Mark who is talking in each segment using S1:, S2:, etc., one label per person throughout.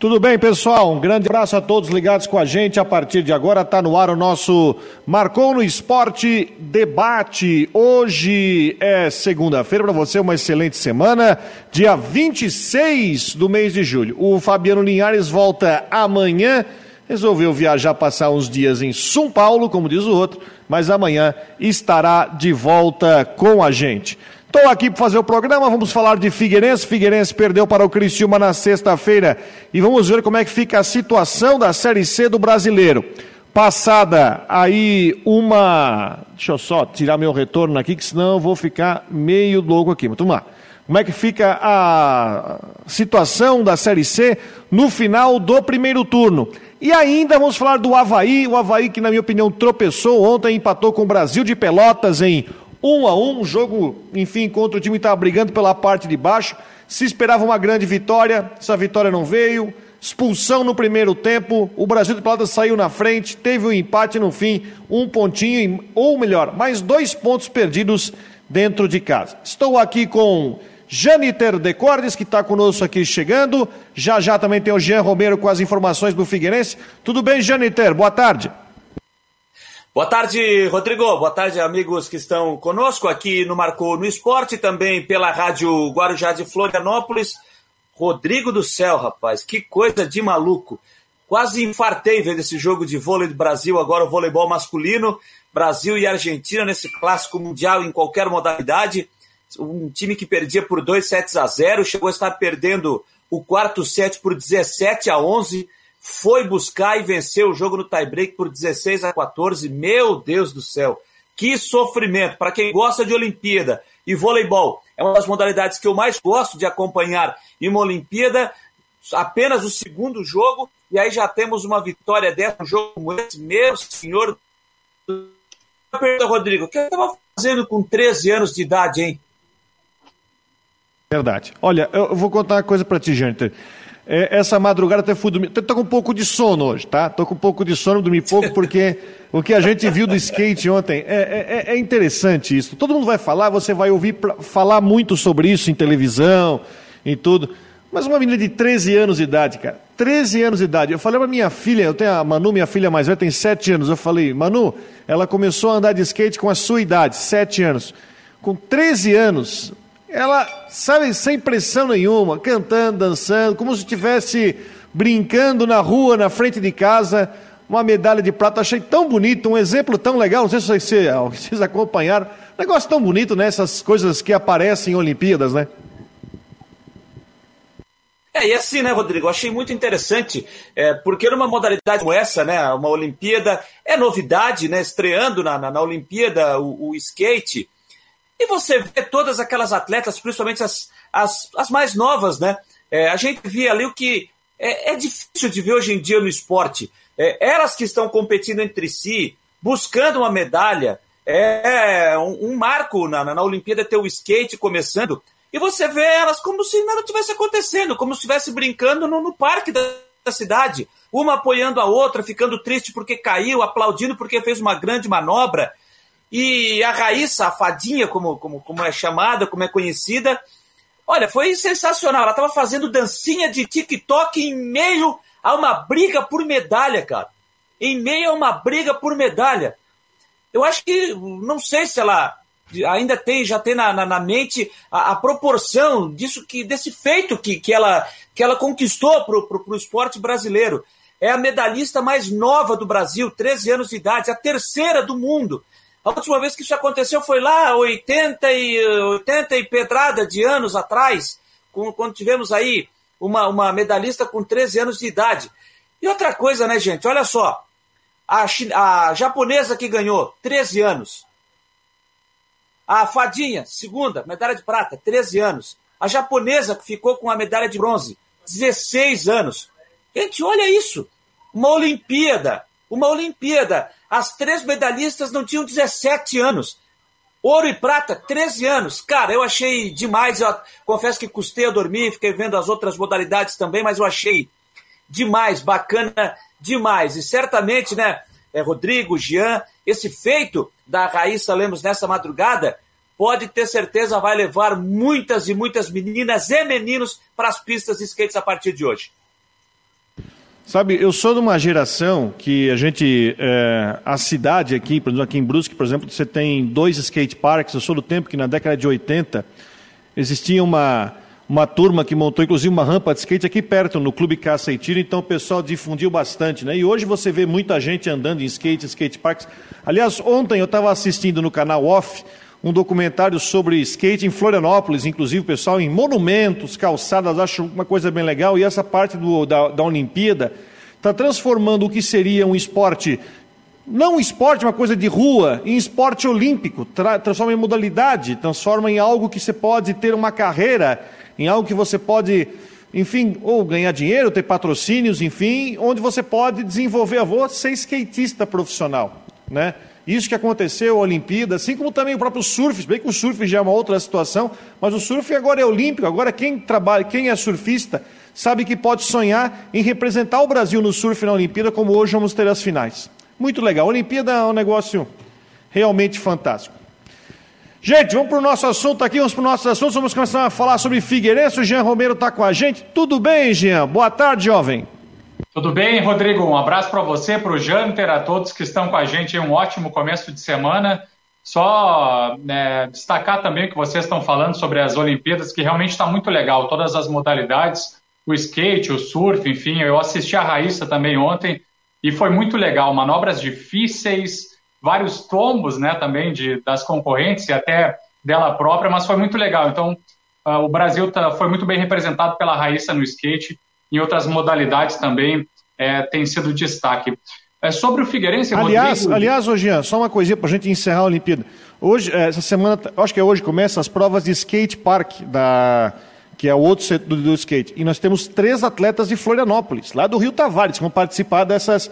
S1: Tudo bem, pessoal? Um grande abraço a todos ligados com a gente. A partir de agora está no ar o nosso Marcou no Esporte Debate. Hoje é segunda-feira, para você uma excelente semana, dia 26 do mês de julho. O Fabiano Linhares volta amanhã. Resolveu viajar, passar uns dias em São Paulo, como diz o outro, mas amanhã estará de volta com a gente. Estou aqui para fazer o programa, vamos falar de Figueirense. Figueirense perdeu para o Criciúma na sexta-feira e vamos ver como é que fica a situação da Série C do Brasileiro. Passada aí uma... Deixa eu só tirar meu retorno aqui, que senão eu vou ficar meio louco aqui. Mas vamos lá. Como é que fica a situação da Série C no final do primeiro turno? E ainda vamos falar do Havaí, o Havaí que, na minha opinião, tropeçou ontem, empatou com o Brasil de Pelotas em um a um, jogo, enfim, contra o time que estava brigando pela parte de baixo. Se esperava uma grande vitória, essa vitória não veio. Expulsão no primeiro tempo, o Brasil de Plata saiu na frente, teve um empate no fim, um pontinho, ou melhor, mais dois pontos perdidos dentro de casa. Estou aqui com Janiter Decordes, que está conosco aqui chegando. Já já também tem o Jean Romero com as informações do Figueirense. Tudo bem, Janiter? Boa tarde.
S2: Boa tarde, Rodrigo. Boa tarde, amigos que estão conosco aqui no Marcou no Esporte, também pela Rádio Guarujá de Florianópolis. Rodrigo do céu, rapaz, que coisa de maluco. Quase infartei vendo esse jogo de vôlei do Brasil, agora o voleibol masculino. Brasil e Argentina nesse clássico mundial em qualquer modalidade. Um time que perdia por 2 sets a 0, chegou a estar perdendo o quarto set por 17 a 11 foi buscar e venceu o jogo no tie-break por 16 a 14. Meu Deus do céu, que sofrimento! Para quem gosta de Olimpíada e voleibol, é uma das modalidades que eu mais gosto de acompanhar em uma Olimpíada. Apenas o segundo jogo, e aí já temos uma vitória dessa, um jogo como esse. Meu senhor. Pergunta, Rodrigo, o que eu estava fazendo com 13 anos de idade, hein?
S1: Verdade. Olha, eu vou contar uma coisa para ti, gente é, essa madrugada até fui dormir. Tô com um pouco de sono hoje, tá? Tô com um pouco de sono, dormi pouco, porque o que a gente viu do skate ontem é, é, é interessante isso. Todo mundo vai falar, você vai ouvir falar muito sobre isso em televisão, em tudo. Mas uma menina de 13 anos de idade, cara. 13 anos de idade. Eu falei pra minha filha, eu tenho a Manu, minha filha mais velha, tem 7 anos. Eu falei, Manu, ela começou a andar de skate com a sua idade, 7 anos. Com 13 anos, ela, sabe, sem pressão nenhuma, cantando, dançando, como se estivesse brincando na rua, na frente de casa, uma medalha de prata. Achei tão bonito, um exemplo tão legal. Não sei se vocês, acompanharam. Negócio tão bonito, né? Essas coisas que aparecem em Olimpíadas, né?
S2: É, e assim, né, Rodrigo? Achei muito interessante, é, porque numa modalidade como essa, né, uma Olimpíada, é novidade, né, estreando na, na, na Olimpíada o, o skate, e você vê todas aquelas atletas, principalmente as, as, as mais novas, né? É, a gente via ali o que é, é, difícil de ver hoje em dia no esporte. É, elas que estão competindo entre si, buscando uma medalha, é um, um marco na, na, na Olimpíada ter o skate começando, e você vê elas como se nada tivesse acontecendo, como se estivesse brincando no, no parque da, da cidade, uma apoiando a outra, ficando triste porque caiu, aplaudindo porque fez uma grande manobra. E a Raíssa, a fadinha, como, como, como é chamada, como é conhecida, olha, foi sensacional. Ela estava fazendo dancinha de TikTok em meio a uma briga por medalha, cara. Em meio a uma briga por medalha. Eu acho que, não sei se ela ainda tem, já tem na, na, na mente a, a, proporção disso que, desse feito que, que, ela, que ela conquistou para o esporte brasileiro. É a medalhista mais nova do Brasil, 13 anos de idade, a terceira do mundo. A última vez que isso aconteceu foi lá, 80 e, 80 e pedrada de anos atrás, quando tivemos aí uma, uma medalhista com 13 anos de idade. E outra coisa, né, gente? Olha só. A, a japonesa que ganhou, 13 anos. A fadinha, segunda, medalha de prata, 13 anos. A japonesa que ficou com a medalha de bronze, 16 anos. Gente, olha isso. Uma Olimpíada. Uma Olimpíada as três medalhistas não tinham 17 anos. Ouro e prata, 13 anos. Cara, eu achei demais. Eu confesso que custei a dormir, fiquei vendo as outras modalidades também, mas eu achei demais, bacana demais. E certamente, né, é, Rodrigo, Jean, esse feito da Raíssa Lemos nessa madrugada, pode ter certeza vai levar muitas e muitas meninas e meninos para as pistas de skates a partir de hoje.
S1: Sabe, eu sou de uma geração que a gente, é, a cidade aqui, por exemplo, aqui em Brusque, por exemplo, você tem dois skate parks. Eu sou do tempo que na década de 80 existia uma, uma turma que montou inclusive uma rampa de skate aqui perto, no Clube Caça e Tiro, então o pessoal difundiu bastante, né? E hoje você vê muita gente andando em skate, skate parks. Aliás, ontem eu estava assistindo no canal Off um documentário sobre skate em Florianópolis, inclusive pessoal em monumentos, calçadas, acho uma coisa bem legal. E essa parte do, da, da Olimpíada está transformando o que seria um esporte, não um esporte, uma coisa de rua, em esporte olímpico. Tra transforma em modalidade, transforma em algo que você pode ter uma carreira, em algo que você pode, enfim, ou ganhar dinheiro, ter patrocínios, enfim, onde você pode desenvolver a voz, ser skatista profissional, né? Isso que aconteceu, a Olimpíada, assim como também o próprio surf, bem que o surf já é uma outra situação, mas o surf agora é olímpico, agora quem trabalha, quem é surfista, sabe que pode sonhar em representar o Brasil no surf na Olimpíada, como hoje vamos ter as finais. Muito legal. A Olimpíada é um negócio realmente fantástico. Gente, vamos para o nosso assunto aqui, vamos para o nosso assunto, vamos começar a falar sobre Figueirense, o Jean Romero está com a gente. Tudo bem, Jean? Boa tarde, jovem.
S3: Tudo bem, Rodrigo? Um abraço para você, para o Janter, a todos que estão com a gente. Um ótimo começo de semana. Só né, destacar também o que vocês estão falando sobre as Olimpíadas, que realmente está muito legal. Todas as modalidades, o skate, o surf, enfim. Eu assisti a Raíssa também ontem e foi muito legal. Manobras difíceis, vários tombos né, também de, das concorrentes e até dela própria, mas foi muito legal. Então, uh, o Brasil tá, foi muito bem representado pela Raíssa no skate em outras modalidades também é, tem sido destaque. É, sobre o Figueirense,
S1: aliás, Rodrigo... Aliás, hoje, só uma coisinha para a gente encerrar a Olimpíada. Hoje, é, essa semana, acho que é hoje, começa as provas de skate park, da, que é o outro setor do, skate. E nós temos três atletas de Florianópolis, lá do Rio Tavares, que vão participar dessas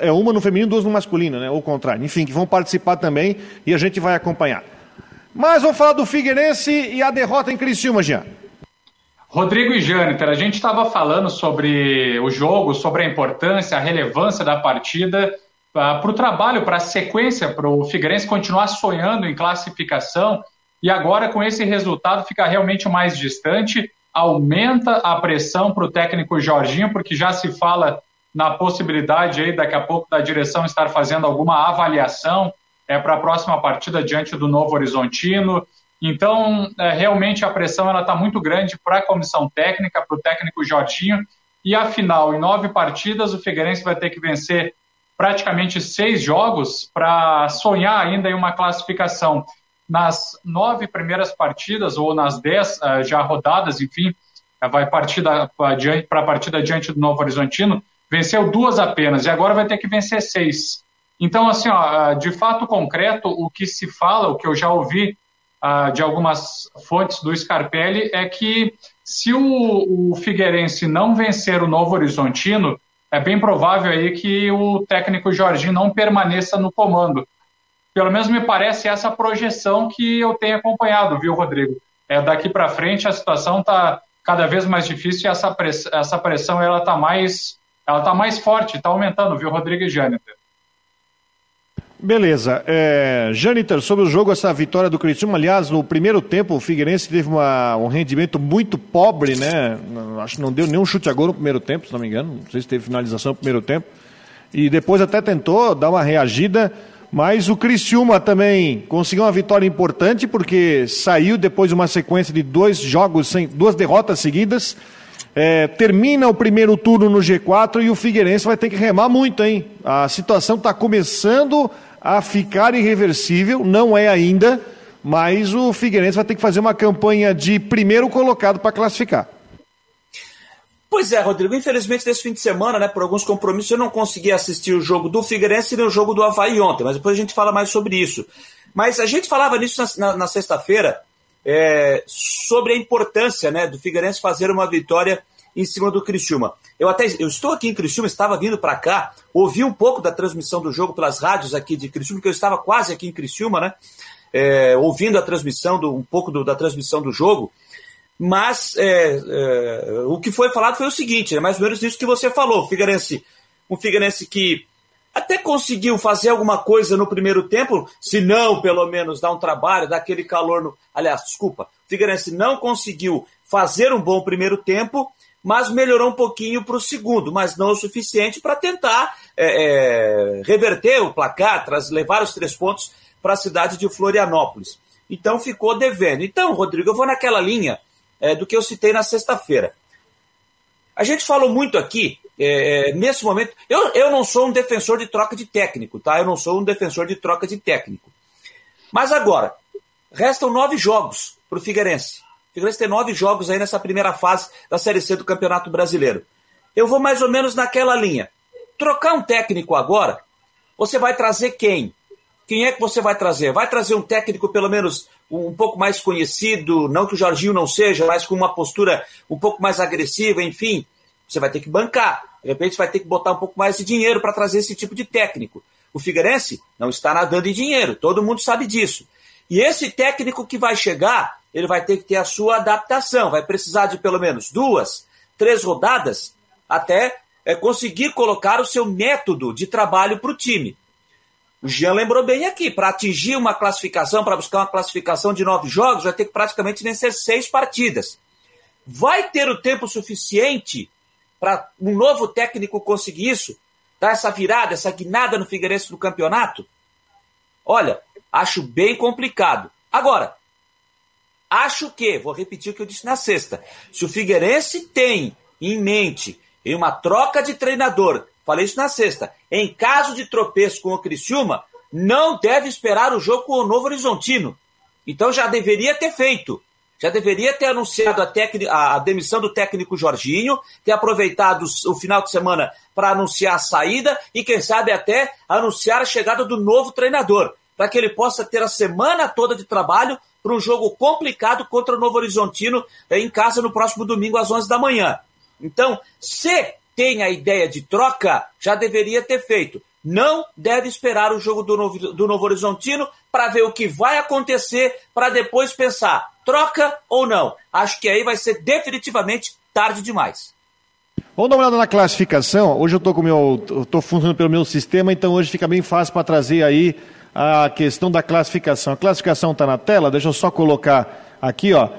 S1: é uma no feminino, duas no masculino, né? Ou contrário. Enfim, que vão participar também e a gente vai acompanhar. Mas vamos falar do Figueirense e a derrota em Criciúma, Jean.
S3: Rodrigo e Jâniter, a gente estava falando sobre o jogo, sobre a importância, a relevância da partida ah, para o trabalho, para a sequência, para o Figueirense continuar sonhando em classificação e agora com esse resultado fica realmente mais distante, aumenta a pressão para o técnico Jorginho, porque já se fala na possibilidade aí daqui a pouco da direção estar fazendo alguma avaliação é, para a próxima partida diante do Novo Horizontino. Então, é, realmente a pressão está muito grande para a comissão técnica, para o técnico Jorginho. E afinal, em nove partidas, o Figueirense vai ter que vencer praticamente seis jogos para sonhar ainda em uma classificação. Nas nove primeiras partidas, ou nas dez uh, já rodadas, enfim, uh, vai partida para a partida diante do Novo Horizontino, venceu duas apenas, e agora vai ter que vencer seis. Então, assim, ó, de fato concreto, o que se fala, o que eu já ouvi de algumas fontes do Scarpelli é que se o, o Figueirense não vencer o Novo Horizontino, é bem provável aí que o técnico Jorginho não permaneça no comando. Pelo menos me parece essa projeção que eu tenho acompanhado, viu, Rodrigo? É, daqui para frente a situação está cada vez mais difícil e essa pressão, essa pressão ela está mais, ela tá mais forte, está aumentando, viu, Rodrigo e Jâniter?
S1: Beleza. É, Janitor, sobre o jogo, essa vitória do Criciúma, aliás, no primeiro tempo o Figueirense teve uma, um rendimento muito pobre, né? Acho que não deu nenhum chute a gol no primeiro tempo, se não me engano. Não sei se teve finalização no primeiro tempo. E depois até tentou dar uma reagida, mas o Criciúma também conseguiu uma vitória importante porque saiu depois de uma sequência de dois jogos, sem duas derrotas seguidas. É, termina o primeiro turno no G4 e o Figueirense vai ter que remar muito, hein? A situação está começando a ficar irreversível, não é ainda, mas o Figueirense vai ter que fazer uma campanha de primeiro colocado para classificar.
S2: Pois é, Rodrigo. Infelizmente, nesse fim de semana, né, por alguns compromissos, eu não consegui assistir o jogo do Figueirense nem o jogo do Havaí ontem, mas depois a gente fala mais sobre isso. Mas a gente falava nisso na, na, na sexta-feira, é, sobre a importância né, do Figueirense fazer uma vitória em cima do Criciúma. Eu até eu estou aqui em Criciúma, estava vindo para cá, ouvi um pouco da transmissão do jogo pelas rádios aqui de Criciúma, porque eu estava quase aqui em Criciúma, né? É, ouvindo a transmissão, do, um pouco do, da transmissão do jogo. Mas é, é, o que foi falado foi o seguinte, é mais ou menos isso que você falou, Figueirense, um Figueirense que até conseguiu fazer alguma coisa no primeiro tempo, se não, pelo menos, dar um trabalho, dar aquele calor no. Aliás, desculpa, Figueirense não conseguiu fazer um bom primeiro tempo, mas melhorou um pouquinho para o segundo, mas não o suficiente para tentar é, é, reverter o placar, levar os três pontos para a cidade de Florianópolis. Então ficou devendo. Então, Rodrigo, eu vou naquela linha é, do que eu citei na sexta-feira. A gente falou muito aqui, é, nesse momento. Eu, eu não sou um defensor de troca de técnico, tá? Eu não sou um defensor de troca de técnico. Mas agora, restam nove jogos para o Figueirense. Figueirense tem nove jogos aí nessa primeira fase da Série C do Campeonato Brasileiro. Eu vou mais ou menos naquela linha. Trocar um técnico agora, você vai trazer quem? Quem é que você vai trazer? Vai trazer um técnico pelo menos um pouco mais conhecido, não que o Jorginho não seja, mas com uma postura um pouco mais agressiva, enfim. Você vai ter que bancar. De repente vai ter que botar um pouco mais de dinheiro para trazer esse tipo de técnico. O Figueirense não está nadando em dinheiro, todo mundo sabe disso. E esse técnico que vai chegar, ele vai ter que ter a sua adaptação, vai precisar de pelo menos duas, três rodadas até é, conseguir colocar o seu método de trabalho para o time. O Jean lembrou bem aqui, para atingir uma classificação, para buscar uma classificação de nove jogos, vai ter que praticamente vencer seis partidas. Vai ter o tempo suficiente para um novo técnico conseguir isso? Dar essa virada, essa guinada no Figueirense no campeonato? Olha, acho bem complicado. Agora, acho que, vou repetir o que eu disse na sexta, se o Figueirense tem em mente em uma troca de treinador falei isso na sexta. Em caso de tropeço com o Criciúma, não deve esperar o jogo com o Novo Horizontino. Então já deveria ter feito. Já deveria ter anunciado a, a demissão do técnico Jorginho, ter aproveitado o final de semana para anunciar a saída e, quem sabe, até anunciar a chegada do novo treinador, para que ele possa ter a semana toda de trabalho para um jogo complicado contra o Novo Horizontino eh, em casa no próximo domingo às 11 da manhã. Então, se tem a ideia de troca, já deveria ter feito. Não deve esperar o jogo do Novo, do Novo Horizontino para ver o que vai acontecer, para depois pensar, troca ou não. Acho que aí vai ser definitivamente tarde demais.
S1: Vamos dar uma olhada na classificação. Hoje eu estou com meu, estou funcionando pelo meu sistema, então hoje fica bem fácil para trazer aí a questão da classificação. A classificação está na tela, deixa eu só colocar aqui, ó.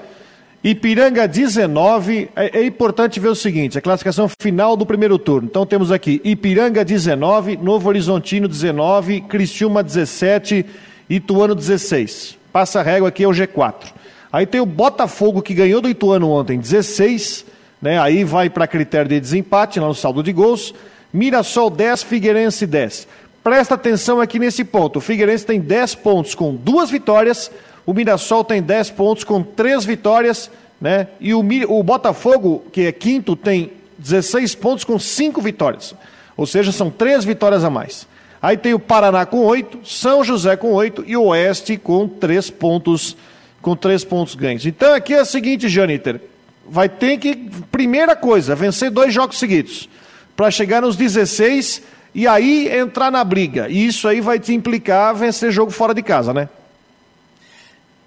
S1: Ipiranga 19. É, é, importante ver o seguinte: a classificação final do primeiro turno. Então temos aqui Ipiranga 19, Novo Horizontino 19, Criciúma 17, Ituano 16. Passa a régua aqui é o G4. Aí tem o Botafogo que ganhou do Ituano ontem 16, né? Aí vai para critério de desempate lá no saldo de gols. Mirassol 10, Figueirense 10. Presta atenção aqui nesse ponto. O Figueirense tem 10 pontos com duas vitórias o Mirassol tem 10 pontos com 3 vitórias, né? E o, o Botafogo, que é quinto, tem 16 pontos com 5 vitórias. Ou seja, são 3 vitórias a mais. Aí tem o Paraná com 8, São José com 8 e o Oeste com 3 pontos com 3 pontos ganhos. Então aqui é o seguinte, Janiter, vai ter que primeira coisa, vencer dois jogos seguidos para chegar nos 16 e aí entrar na briga. E isso aí vai te implicar vencer jogo fora de casa, né?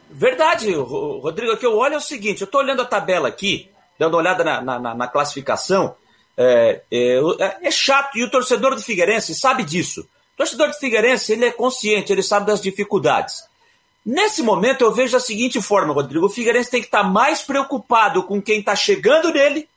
S2: Verdade, Rodrigo, que eu olho é o seguinte, eu estou olhando a tabela aqui, dando olhada na, na, na classificação, é, é, é, chato, e o torcedor do Figueirense sabe disso. O torcedor do Figueirense, ele é consciente, ele sabe das dificuldades. Nesse momento, eu vejo da seguinte forma, Rodrigo, o Figueirense tem que estar tá mais preocupado com quem está chegando nele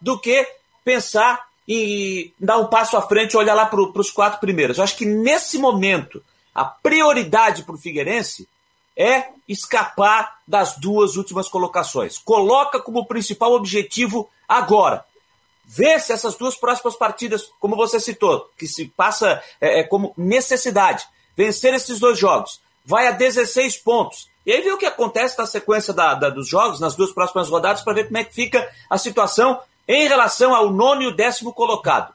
S2: do que pensar em dar um passo à frente e olhar lá para os quatro primeiros. Eu acho que nesse momento, a prioridade para o Figueirense é escapar das duas últimas colocações. Coloca como principal objetivo agora. Vê se essas duas próximas partidas, como você citou, que se passa é, é, como necessidade, vencer esses dois jogos, vai a 16 pontos. E aí vê o que acontece na sequência da, da, dos jogos, nas duas próximas rodadas, para ver como é que fica a situação em relação ao nono e o décimo colocado.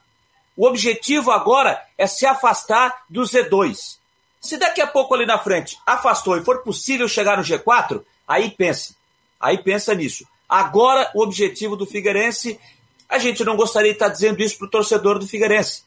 S2: O objetivo agora é se afastar do Z2. Se daqui a pouco ali na frente afastou e for possível chegar no G4, aí pensa. Aí pensa nisso. Agora o objetivo do Figueirense, a gente não gostaria de estar dizendo isso para o torcedor do Figueirense,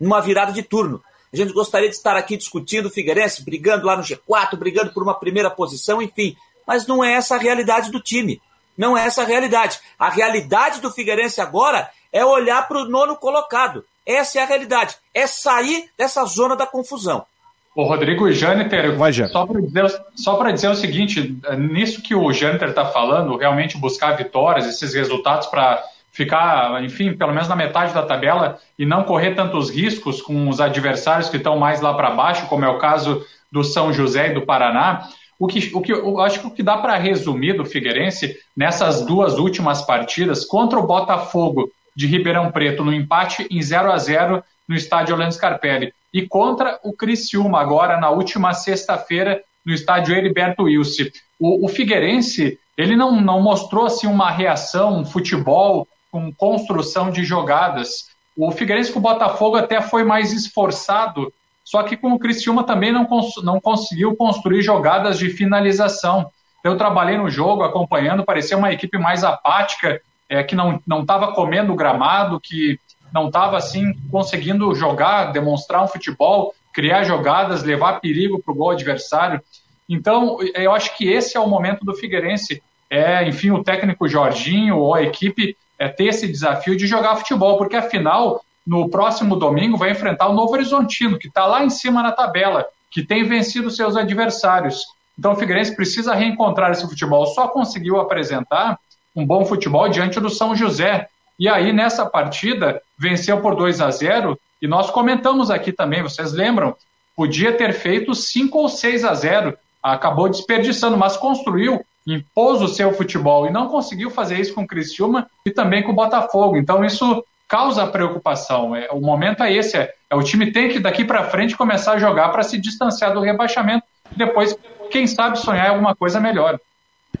S2: numa virada de turno. A gente gostaria de estar aqui discutindo o Figueirense, brigando lá no G4, brigando por uma primeira posição, enfim. Mas não é essa a realidade do time. Não é essa a realidade. A realidade do Figueirense agora é olhar para o nono colocado. Essa é a realidade. É sair dessa zona da confusão.
S3: O Rodrigo Jâniter, Vai, só para dizer, só dizer o seguinte, nisso que o Jâniter está falando, realmente buscar vitórias, esses resultados para ficar, enfim, pelo menos na metade da tabela e não correr tantos riscos com os adversários que estão mais lá para baixo, como é o caso do São José e do Paraná. O que, o que eu acho que o que dá para resumir do Figueirense nessas duas últimas partidas contra o Botafogo de Ribeirão Preto no empate em 0 a 0 no estádio Orlando Scarpelli e contra o Criciúma agora na última sexta-feira no estádio Heriberto Wilson. O, o Figueirense ele não, não mostrou assim uma reação, um futebol com construção de jogadas. O Figueirense com o Botafogo até foi mais esforçado, só que com o Criciúma também não, cons não conseguiu construir jogadas de finalização. Eu trabalhei no jogo acompanhando, parecia uma equipe mais apática, é, que não estava comendo o gramado, que não estava assim conseguindo jogar, demonstrar um futebol, criar jogadas, levar perigo para o gol adversário. Então, eu acho que esse é o momento do Figueirense. É, enfim, o técnico Jorginho ou a equipe é, ter esse desafio de jogar futebol, porque afinal, no próximo domingo, vai enfrentar o Novo Horizontino, que está lá em cima na tabela, que tem vencido seus adversários. Então o Figueirense precisa reencontrar esse futebol. Só conseguiu apresentar um bom futebol diante do São José. E aí, nessa partida, venceu por 2 a 0 e nós comentamos aqui também, vocês lembram? Podia ter feito 5 ou 6 a 0 acabou desperdiçando, mas construiu impôs o seu futebol e não conseguiu fazer isso com o Criciúma e também com o Botafogo. Então isso causa preocupação. É, o momento é esse, é, é o time tem que daqui para frente começar a jogar para se distanciar do rebaixamento depois, quem sabe, sonhar alguma coisa melhor.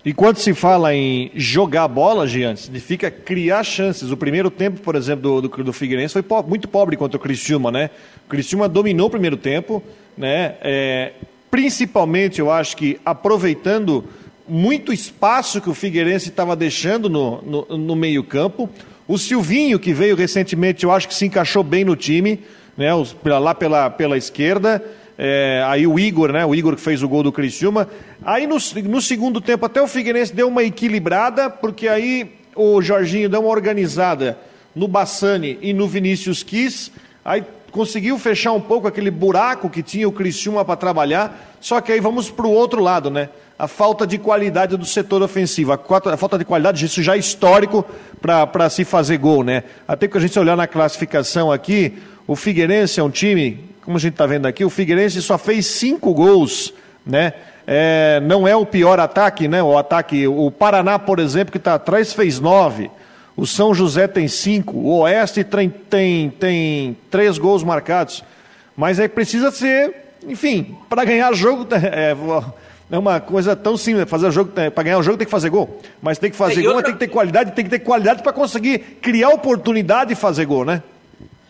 S1: E quando se fala em jogar bola, Gian, significa criar chances. O primeiro tempo, por exemplo, do, do, do Figueirense foi po muito pobre contra o Criciúma, né? O Criciúma dominou o primeiro tempo, né? É, principalmente, eu acho que aproveitando muito espaço que o Figueirense estava deixando no, no, no meio-campo. O Silvinho, que veio recentemente, eu acho que se encaixou bem no time, né, lá pela, pela esquerda. É, aí o Igor, né? O Igor que fez o gol do Criciúma. Aí no, no segundo tempo, até o Figueirense deu uma equilibrada, porque aí o Jorginho deu uma organizada no Bassani e no Vinícius Quis. Aí conseguiu fechar um pouco aquele buraco que tinha o Criciúma para trabalhar. Só que aí vamos para o outro lado, né? A falta de qualidade do setor ofensivo. A, falta de qualidade, isso já é histórico para se fazer gol, né? Até que a gente olhar na classificação aqui, o Figueirense é um time, como a gente está vendo aqui, o Figueirense só fez cinco gols, né? É, não é o pior ataque, né? O ataque, o Paraná, por exemplo, que está atrás, fez nove. O São José tem cinco. O Oeste tem, tem, tem três gols marcados. Mas aí precisa ser, enfim, para ganhar jogo. É, é uma coisa tão simples. Fazer jogo, para ganhar o jogo tem que fazer gol. Mas tem que fazer é, gol, outra... tem que ter qualidade, tem que ter qualidade para conseguir criar oportunidade e fazer gol, né?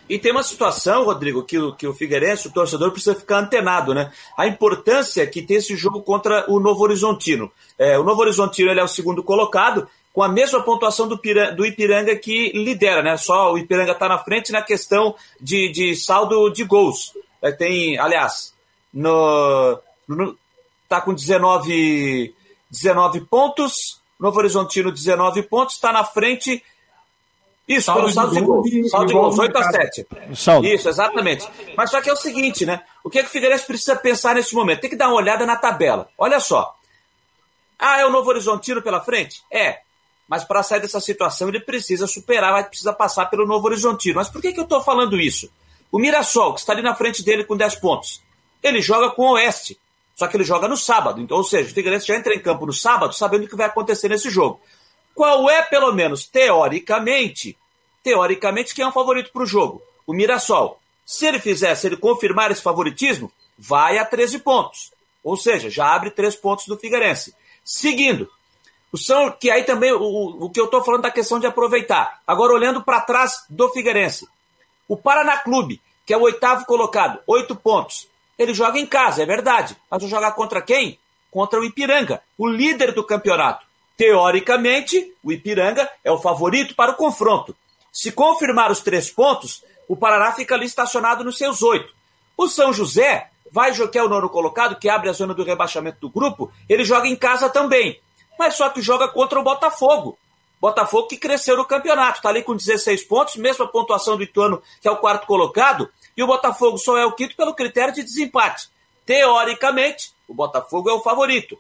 S2: E tem uma situação, Rodrigo, que o, que o Figueirense, o torcedor, precisa ficar antenado, né? A importância que tem esse jogo contra o Novo Horizontino. É, o Novo Horizontino ele é o segundo colocado, com a mesma pontuação do, Piranga, do Ipiranga que lidera, né? Só o Ipiranga está na frente na questão de, de saldo de gols. É, tem, aliás, no, no está com 19, 19 pontos. Novo Horizontino, 19 pontos, está na frente. Isso, saldo pelo saldo de gols. Saldo de gols, 8 a 7. Saldo. Isso, exatamente. Mas só que é o seguinte, né? O que, é que o Figueirense precisa pensar nesse momento? Tem que dar uma olhada na tabela. Olha só. Ah, é o Novo Horizontino pela frente? É. Mas para sair dessa situação, ele precisa superar, vai precisar passar pelo Novo Horizontino. Mas por que, que eu estou falando isso? O Mirassol, que está ali na frente dele com 10 pontos, ele joga com o Oeste. Só que ele joga no sábado. Então, ou seja, o Figueirense já entra em campo no sábado sabendo o que vai acontecer nesse jogo. Qual é, pelo menos teoricamente, teoricamente, quem é o favorito para o jogo? O Mirassol. Se ele fizer, se ele confirmar esse favoritismo, vai a 13 pontos. Ou seja, já abre 3 pontos do Figueirense. Seguindo, o São, que aí também o, o que eu estou falando da questão de aproveitar. Agora olhando para trás do Figueirense. O Paraná Clube, que é o oitavo colocado, 8 pontos. Ele joga em casa, é verdade. Mas vai jogar contra quem? Contra o Ipiranga, o líder do campeonato. Teoricamente, o Ipiranga é o favorito para o confronto. Se confirmar os três pontos, o Paraná fica ali estacionado nos seus oito. O São José vai jogar o nono colocado, que abre a zona do rebaixamento do grupo, ele joga em casa também. Mas só que joga contra o Botafogo. Botafogo que cresceu no campeonato, está ali com 16 pontos, mesma pontuação do Ituano, que é o quarto colocado, e o Botafogo só é o quinto pelo critério de desempate. Teoricamente, o Botafogo é o favorito.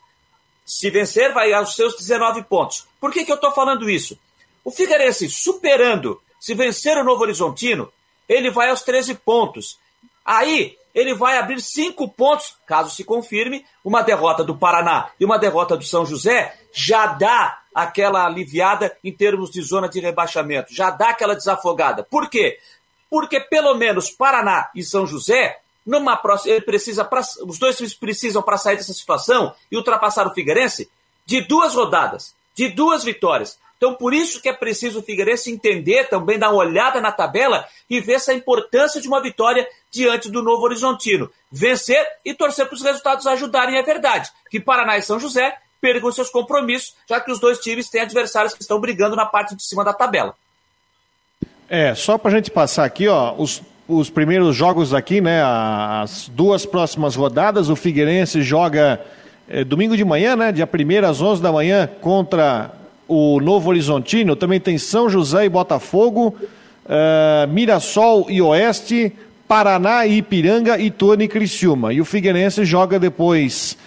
S2: Se vencer, vai aos seus 19 pontos. Por que, que eu estou falando isso? O Figueirense superando, se vencer o Novo Horizontino, ele vai aos 13 pontos. Aí ele vai abrir cinco pontos, caso se confirme, uma derrota do Paraná e uma derrota do São José, já dá aquela aliviada em termos de zona de rebaixamento, já dá aquela desafogada. Por quê? Porque pelo menos Paraná e São José, numa próxima, ele precisa pra, os dois precisam para sair dessa situação e ultrapassar o Figueirense de duas rodadas, de duas vitórias. Então, por isso que é preciso o Figueirense entender também, dar uma olhada na tabela e ver essa importância de uma vitória diante do Novo Horizontino. Vencer e torcer para os resultados ajudarem, é verdade. Que Paraná e São José percam seus compromissos, já que os dois times têm adversários que estão brigando na parte de cima da tabela.
S1: É, só para a gente passar aqui, ó, os, os primeiros jogos aqui, né, as duas próximas rodadas, o Figueirense joga é, domingo de manhã, né, dia 1 às 11 da manhã, contra o Novo Horizontino, também tem São José e Botafogo, uh, Mirassol e Oeste, Paraná e Ipiranga, Ituano e Criciúma. E o Figueirense joga depois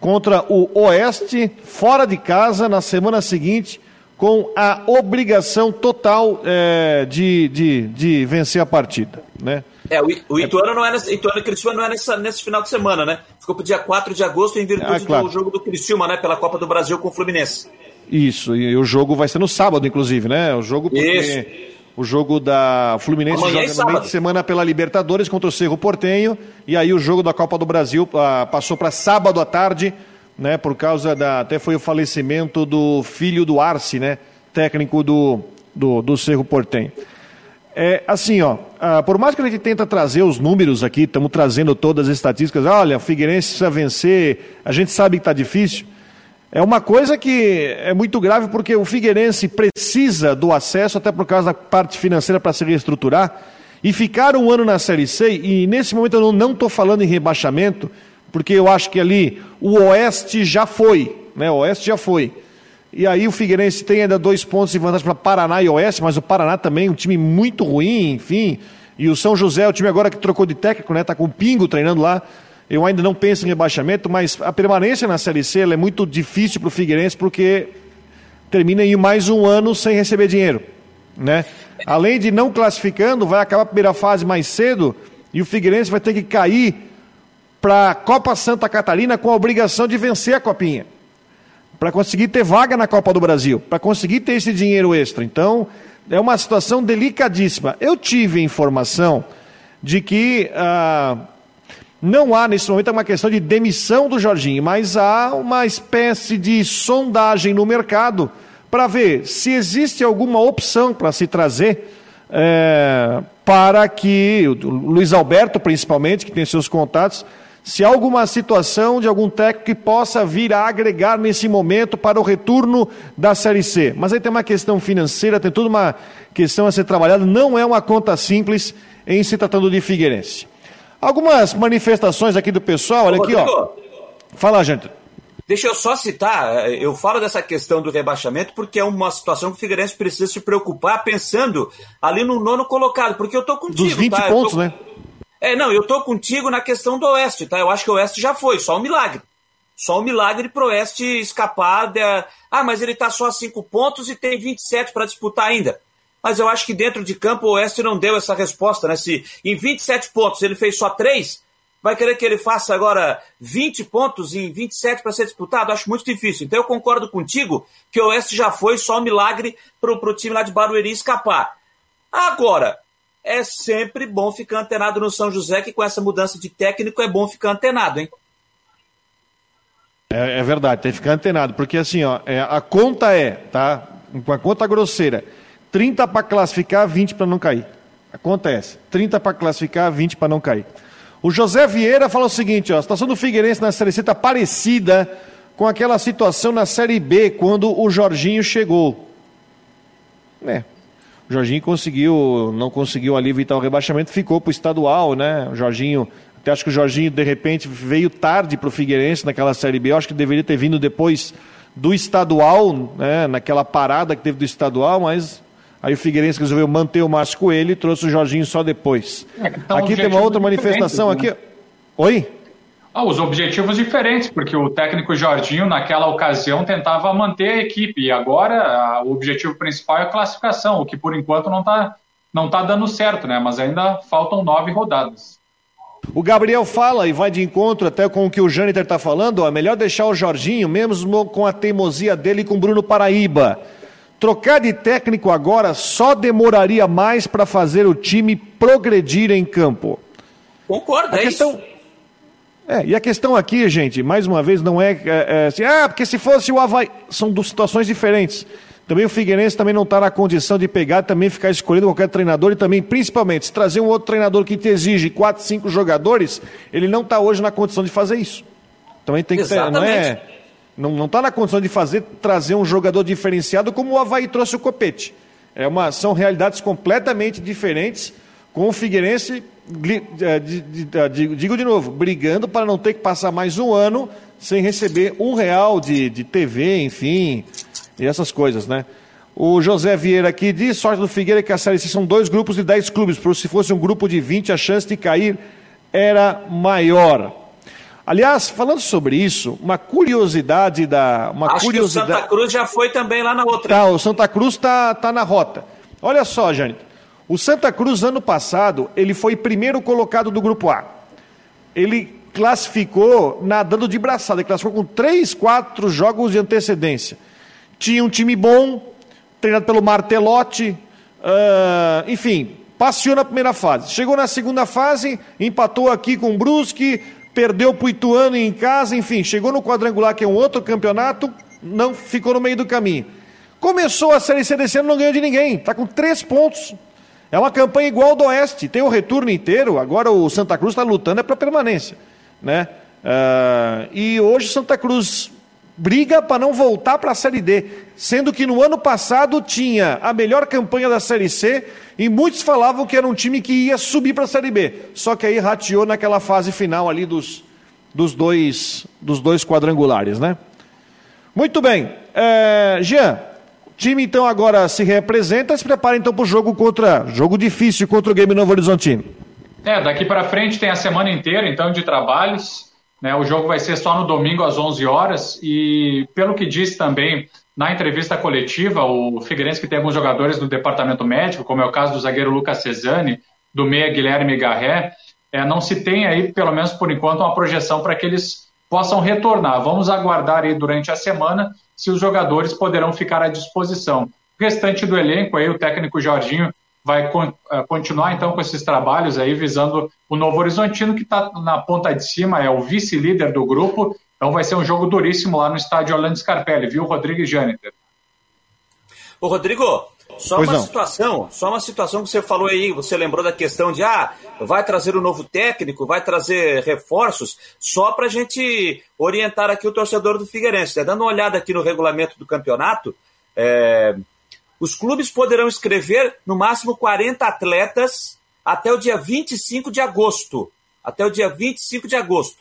S1: contra o Oeste, fora de casa, na semana seguinte, com a obrigação total é, de, de, de vencer a partida. Né?
S2: É, o, o Ituano não é nesse, Ituano e Criciúma não é nesse, nesse final de semana, né? Ficou para o dia 4 de agosto em virtude ah, claro. do jogo do Criciúma, né? Pela Copa do Brasil com o Fluminense.
S1: Isso, e o jogo vai ser no sábado, inclusive, né? O jogo porque Isso. o jogo da Fluminense Amanhã joga no meio de semana pela Libertadores contra o Cerro Portenho, e aí o jogo da Copa do Brasil uh, passou para sábado à tarde, né? Por causa da até foi o falecimento do filho do Arce, né? Técnico do do, do Cerro Portenho. É, assim, ó, uh, por mais que a gente tenta trazer os números aqui, estamos trazendo todas as estatísticas, olha, o Figueirense precisa vencer, a gente sabe que está difícil, é uma coisa que é muito grave porque o Figueirense precisa do acesso, até por causa da parte financeira para se reestruturar, e ficar um ano na Série C, e nesse momento eu não estou falando em rebaixamento, porque eu acho que ali o Oeste já foi, né? O Oeste já foi. E aí o Figueirense tem ainda dois pontos de vantagem para Paraná e Oeste, mas o Paraná também é um time muito ruim, enfim. E o São José, o time agora que trocou de técnico, né? Tá com o Pingo treinando lá. Eu ainda não penso em rebaixamento, mas a permanência na Série C é muito difícil para o Figueirense porque termina em mais um ano sem receber dinheiro. Né? Além de não classificando, vai acabar a primeira fase mais cedo e o Figueirense vai ter que cair para a Copa Santa Catarina com a obrigação de vencer a Copinha. Para conseguir ter vaga na Copa do Brasil, para conseguir ter esse dinheiro extra. Então, é uma situação delicadíssima. Eu tive informação de que. Ah, não há nesse momento uma questão de demissão do Jorginho, mas há uma espécie de sondagem no mercado para ver se existe alguma opção para se trazer é, para que o Luiz Alberto, principalmente, que tem seus contatos, se há alguma situação de algum técnico que possa vir a agregar nesse momento para o retorno da Série C. Mas aí tem uma questão financeira, tem toda uma questão a ser trabalhada, não é uma conta simples em se tratando de Figueirense. Algumas manifestações aqui do pessoal, olha aqui, ó. Fala, gente.
S2: Deixa eu só citar, eh, eu falo dessa questão do rebaixamento porque é uma situação que o Figueirense precisa se preocupar pensando ali no nono colocado, porque eu tô contigo,
S1: Dos 20
S2: tá?
S1: pontos,
S2: tô...
S1: né?
S2: É, não, eu tô contigo na questão do Oeste, tá? Eu acho que o Oeste já foi, só um milagre. Só um milagre pro Oeste escapar. Ah, mas ele tá só a 5 pontos e tem 27 para disputar ainda mas eu acho que dentro de campo o Oeste não deu essa resposta, né? Se em 27 pontos ele fez só 3, vai querer que ele faça agora 20 pontos em 27 para ser disputado? Acho muito difícil. Então eu concordo contigo que o Oeste já foi só um milagre para o time lá de Barueri escapar. Agora, é sempre bom ficar antenado no São José, que com essa mudança de técnico é bom ficar antenado, hein?
S1: É, é verdade, tem que ficar antenado, porque assim, ó, é, a conta é, tá? Com a conta grosseira 30 para classificar, 20 para não cair. Acontece. 30 para classificar, 20 para não cair. O José Vieira fala o seguinte: ó, a situação do Figueirense na Série C está parecida com aquela situação na Série B, quando o Jorginho chegou. É. O Jorginho conseguiu, não conseguiu ali evitar o rebaixamento, ficou para o estadual, né? O Jorginho, até acho que o Jorginho, de repente, veio tarde para o Figueirense naquela Série B. Eu acho que deveria ter vindo depois do estadual, né? naquela parada que teve do estadual, mas Aí o Figueirense resolveu manter o Márcio Coelho e trouxe o Jorginho só depois. É, então, aqui tem uma outra manifestação aqui. Né? Oi?
S3: Ah, os objetivos diferentes, porque o técnico Jorginho, naquela ocasião, tentava manter a equipe, e agora a, o objetivo principal é a classificação, o que por enquanto não está não tá dando certo, né? Mas ainda faltam nove rodadas.
S1: O Gabriel fala e vai de encontro até com o que o Jâniter está falando, ó, é melhor deixar o Jorginho, mesmo com a teimosia dele com o Bruno Paraíba. Trocar de técnico agora só demoraria mais para fazer o time progredir em campo.
S2: Concordo, a é questão... isso.
S1: É, e a questão aqui, gente, mais uma vez, não é, é, é assim, ah, porque se fosse o Havaí. São duas situações diferentes. Também o Figueirense também não está na condição de pegar também ficar escolhendo qualquer treinador e também, principalmente, se trazer um outro treinador que te exige quatro, cinco jogadores, ele não está hoje na condição de fazer isso. Também tem que ter, não é não está na condição de fazer trazer um jogador diferenciado como o Havaí trouxe o Copete. É uma, são realidades completamente diferentes, com o Figueirense, é, digo de novo, brigando para não ter que passar mais um ano sem receber um real de, de TV, enfim, e essas coisas, né? O José Vieira aqui diz, sorte do Figueira que a Série C são dois grupos de 10 clubes, por se fosse um grupo de 20 a chance de cair era maior. Aliás, falando sobre isso, uma curiosidade da. Uma
S2: Acho
S1: curiosidade...
S2: que o Santa Cruz já foi também lá na outra.
S1: Tá, o Santa Cruz está tá na rota. Olha só, Jânio. O Santa Cruz, ano passado, ele foi primeiro colocado do grupo A. Ele classificou nadando de braçada, classificou com três, quatro jogos de antecedência. Tinha um time bom, treinado pelo Martelotti, uh, enfim, passeou na primeira fase. Chegou na segunda fase, empatou aqui com o Brusque, perdeu para o Ituano em casa, enfim, chegou no quadrangular, que é um outro campeonato, não ficou no meio do caminho. Começou a Série C desse ano, não ganhou de ninguém, está com três pontos. É uma campanha igual do Oeste, tem o retorno inteiro, agora o Santa Cruz está lutando é para permanência. Né? Uh, e hoje Santa Cruz briga para não voltar para a Série D, sendo que no ano passado tinha a melhor campanha da Série C e muitos falavam que era um time que ia subir para a Série B. Só que aí rateou naquela fase final ali dos, dos, dois, dos dois quadrangulares, né? Muito bem. É, Jean, time então agora se representa, se prepara então para o jogo contra. Jogo difícil contra o Game Novo Horizontino.
S3: É, daqui para frente tem a semana inteira então de trabalhos. Né? O jogo vai ser só no domingo às 11 horas e, pelo que disse também na entrevista coletiva, o Figueirense que tem alguns jogadores no departamento médico, como é o caso do zagueiro Lucas Cesani, do meia Guilherme Garré, é, não se tem aí, pelo menos por enquanto, uma projeção para que eles possam retornar. Vamos aguardar aí durante a semana se os jogadores poderão ficar à disposição. O restante do elenco aí, o técnico Jorginho vai uh, continuar então com esses trabalhos aí visando o Novo Horizontino que está na ponta de cima, é o vice-líder do grupo, então vai ser um jogo duríssimo lá no estádio Orlando Scarpelli, viu, Rodrigo e Jâniter?
S2: Ô Rodrigo, só pois uma não. situação, só uma situação que você falou aí, você lembrou da questão de ah, vai trazer um novo técnico, vai trazer reforços, só para a gente orientar aqui o torcedor do Figueirense. Né? Dando uma olhada aqui no regulamento do campeonato, é, os clubes poderão inscrever no máximo 40 atletas até o dia 25 de agosto. Até o dia 25 de agosto.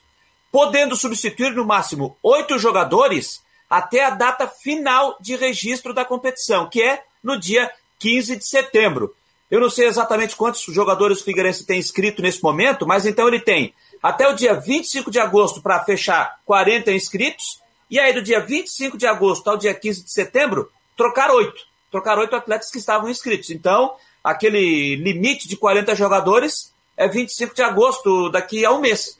S2: Podendo substituir no máximo oito jogadores até a data final de registro da competição, que é no dia 15 de setembro. Eu não sei exatamente quantos jogadores o Figueirense tem inscrito nesse momento, mas então ele tem até o dia 25 de agosto para fechar 40 inscritos, e aí do dia 25 de agosto ao dia 15 de setembro, trocar oito trocaram oito atletas que estavam inscritos. Então, aquele limite de 40 jogadores é 25 de agosto, daqui a um mês.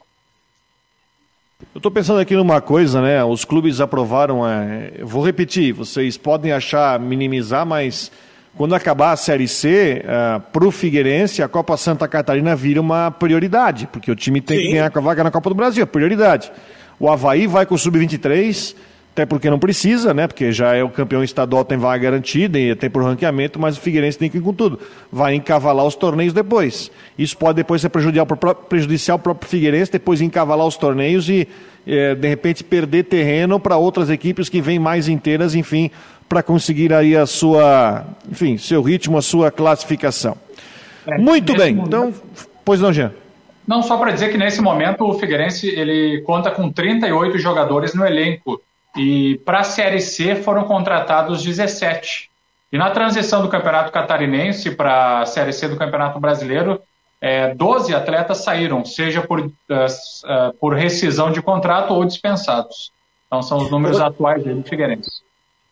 S1: Eu estou pensando aqui numa coisa, né? Os clubes aprovaram. É... Vou repetir, vocês podem achar minimizar, mas quando acabar a Série C, uh, para o Figueirense, a Copa Santa Catarina vira uma prioridade, porque o time tem Sim. que ganhar a vaga na Copa do Brasil, é prioridade. O Havaí vai com o Sub-23, até porque não precisa, né? Porque já é o campeão estadual, tem vaga garantida e tem por ranqueamento, mas o Figueirense tem que ir com tudo. Vai encavalar os torneios depois. Isso pode depois ser prejudicial para prejudicial o próprio Figueirense, depois encavalar os torneios e, é, de repente, perder terreno para outras equipes que vêm mais inteiras, enfim, para conseguir aí a sua, enfim, seu ritmo, a sua classificação. É, Muito bem, momento... então, pois não, Jean.
S3: Não, só para dizer que nesse momento o Figueirense ele conta com 38 jogadores no elenco e para a Série C foram contratados 17. E na transição do Campeonato Catarinense para a Série C do Campeonato Brasileiro, é, 12 atletas saíram, seja por, uh, uh, por rescisão de contrato ou dispensados. Então são os números atuais do Figueirense.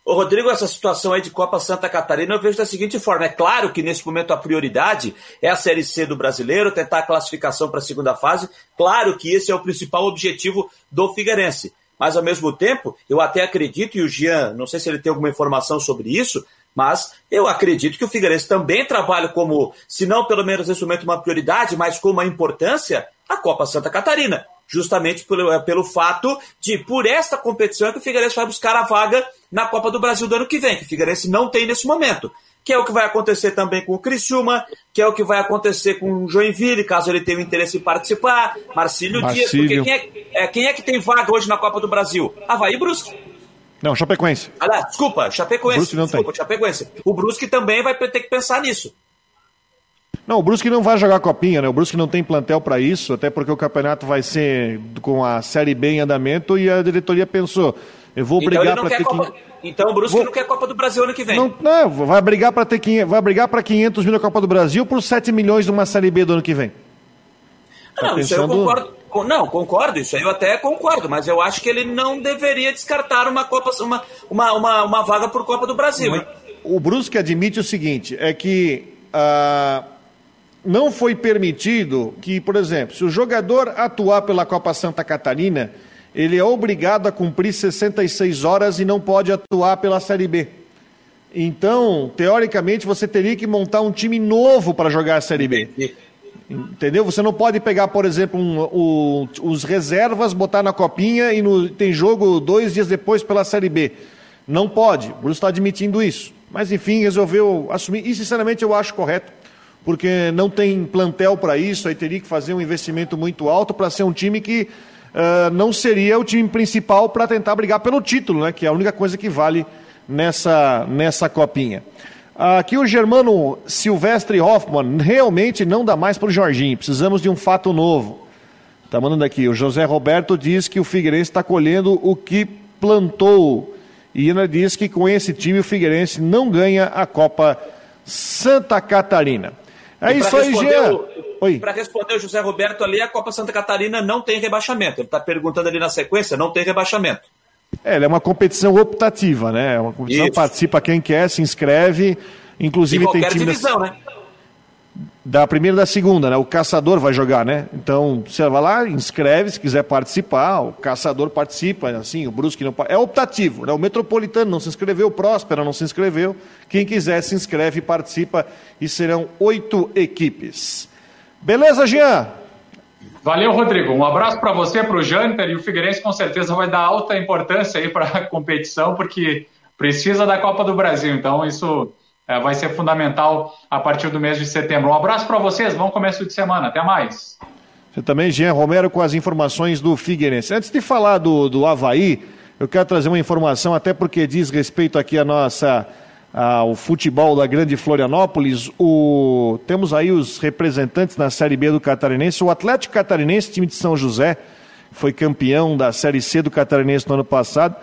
S2: Ô, Rodrigo, essa situação aí de Copa Santa Catarina eu vejo da seguinte forma: é claro que nesse momento a prioridade é a Série C do brasileiro, tentar a classificação para a segunda fase. Claro que esse é o principal objetivo do Figueirense. Mas, ao mesmo tempo, eu até acredito, e o Jean, não sei se ele tem alguma informação sobre isso, mas eu acredito que o Figueirense também trabalha como, se não pelo menos nesse momento, uma prioridade, mas com uma importância, a Copa Santa Catarina justamente pelo, é, pelo fato de, por esta competição, é que o Figueirense vai buscar a vaga na Copa do Brasil do ano que vem, que o Figueirense não tem nesse momento. Que é o que vai acontecer também com o Criciúma, que é o que vai acontecer com o Joinville, caso ele tenha interesse em participar, Marcílio, Dias, porque quem é, é, quem é que tem vaga hoje na Copa do Brasil? Havaí Brusque.
S1: Não, Chapecoense.
S2: Ah, desculpa, Chapecoense.
S1: Brusque não
S2: desculpa,
S1: tem.
S2: Chapecoense. O Brusque também vai ter que pensar nisso.
S1: Não, o Brusque não vai jogar copinha, né? O Brusque não tem plantel para isso, até porque o campeonato vai ser com a Série B em andamento e a diretoria pensou, eu vou
S2: então
S1: brigar para ter
S2: Copa... que... Então o Brusque vou... não quer Copa do Brasil ano que vem.
S1: Não, não vai brigar para ter vai brigar para 500 mil na Copa do Brasil por 7 milhões numa Série B do ano que vem.
S2: Tá não, pensando... isso aí eu concordo. Não, concordo, isso aí eu até concordo, mas eu acho que ele não deveria descartar uma Copa, uma, uma, uma, uma vaga por Copa do Brasil. Hein?
S1: O Brusque admite o seguinte, é que uh, não foi permitido que, por exemplo, se o jogador atuar pela Copa Santa Catarina, ele é obrigado a cumprir 66 horas e não pode atuar pela Série B. Então, teoricamente, você teria que montar um time novo para jogar a Série B. Entendeu? Você não pode pegar, por exemplo, um, os reservas, botar na copinha e no, tem jogo dois dias depois pela Série B. Não pode. O Bruce está admitindo isso. Mas, enfim, resolveu assumir. E, sinceramente, eu acho correto porque não tem plantel para isso, aí teria que fazer um investimento muito alto para ser um time que uh, não seria o time principal para tentar brigar pelo título, né, que é a única coisa que vale nessa, nessa copinha. Aqui o Germano Silvestre Hoffman, realmente não dá mais para o Jorginho, precisamos de um fato novo. Está mandando aqui, o José Roberto diz que o Figueirense está colhendo o que plantou. E ainda diz que com esse time o Figueirense não ganha a Copa Santa Catarina. É isso aí, Jean.
S2: Para responder o José Roberto ali, a Copa Santa Catarina não tem rebaixamento. Ele está perguntando ali na sequência, não tem rebaixamento.
S1: É, ela é uma competição optativa, né? É uma competição Isso. participa quem quer, se inscreve. Inclusive tem time
S2: divisão, né?
S1: Da primeira e da segunda, né? O caçador vai jogar, né? Então, você vai lá, inscreve, se quiser participar, o caçador participa, assim, o Brusque não É optativo, né? O Metropolitano não se inscreveu, o Próspera não se inscreveu. Quem quiser se inscreve e participa e serão oito equipes. Beleza, Jean?
S3: Valeu, Rodrigo. Um abraço para você, para o Janter, e o Figueirense com certeza vai dar alta importância aí para a competição, porque precisa da Copa do Brasil. Então, isso vai ser fundamental a partir do mês de setembro. Um abraço para vocês, bom começo de semana, até mais.
S1: Você também, Jean Romero, com as informações do Figueirense. Antes de falar do, do Havaí, eu quero trazer uma informação, até porque diz respeito aqui a nossa ao futebol da Grande Florianópolis. O, temos aí os representantes na Série B do Catarinense. O Atlético Catarinense, time de São José, foi campeão da Série C do Catarinense no ano passado.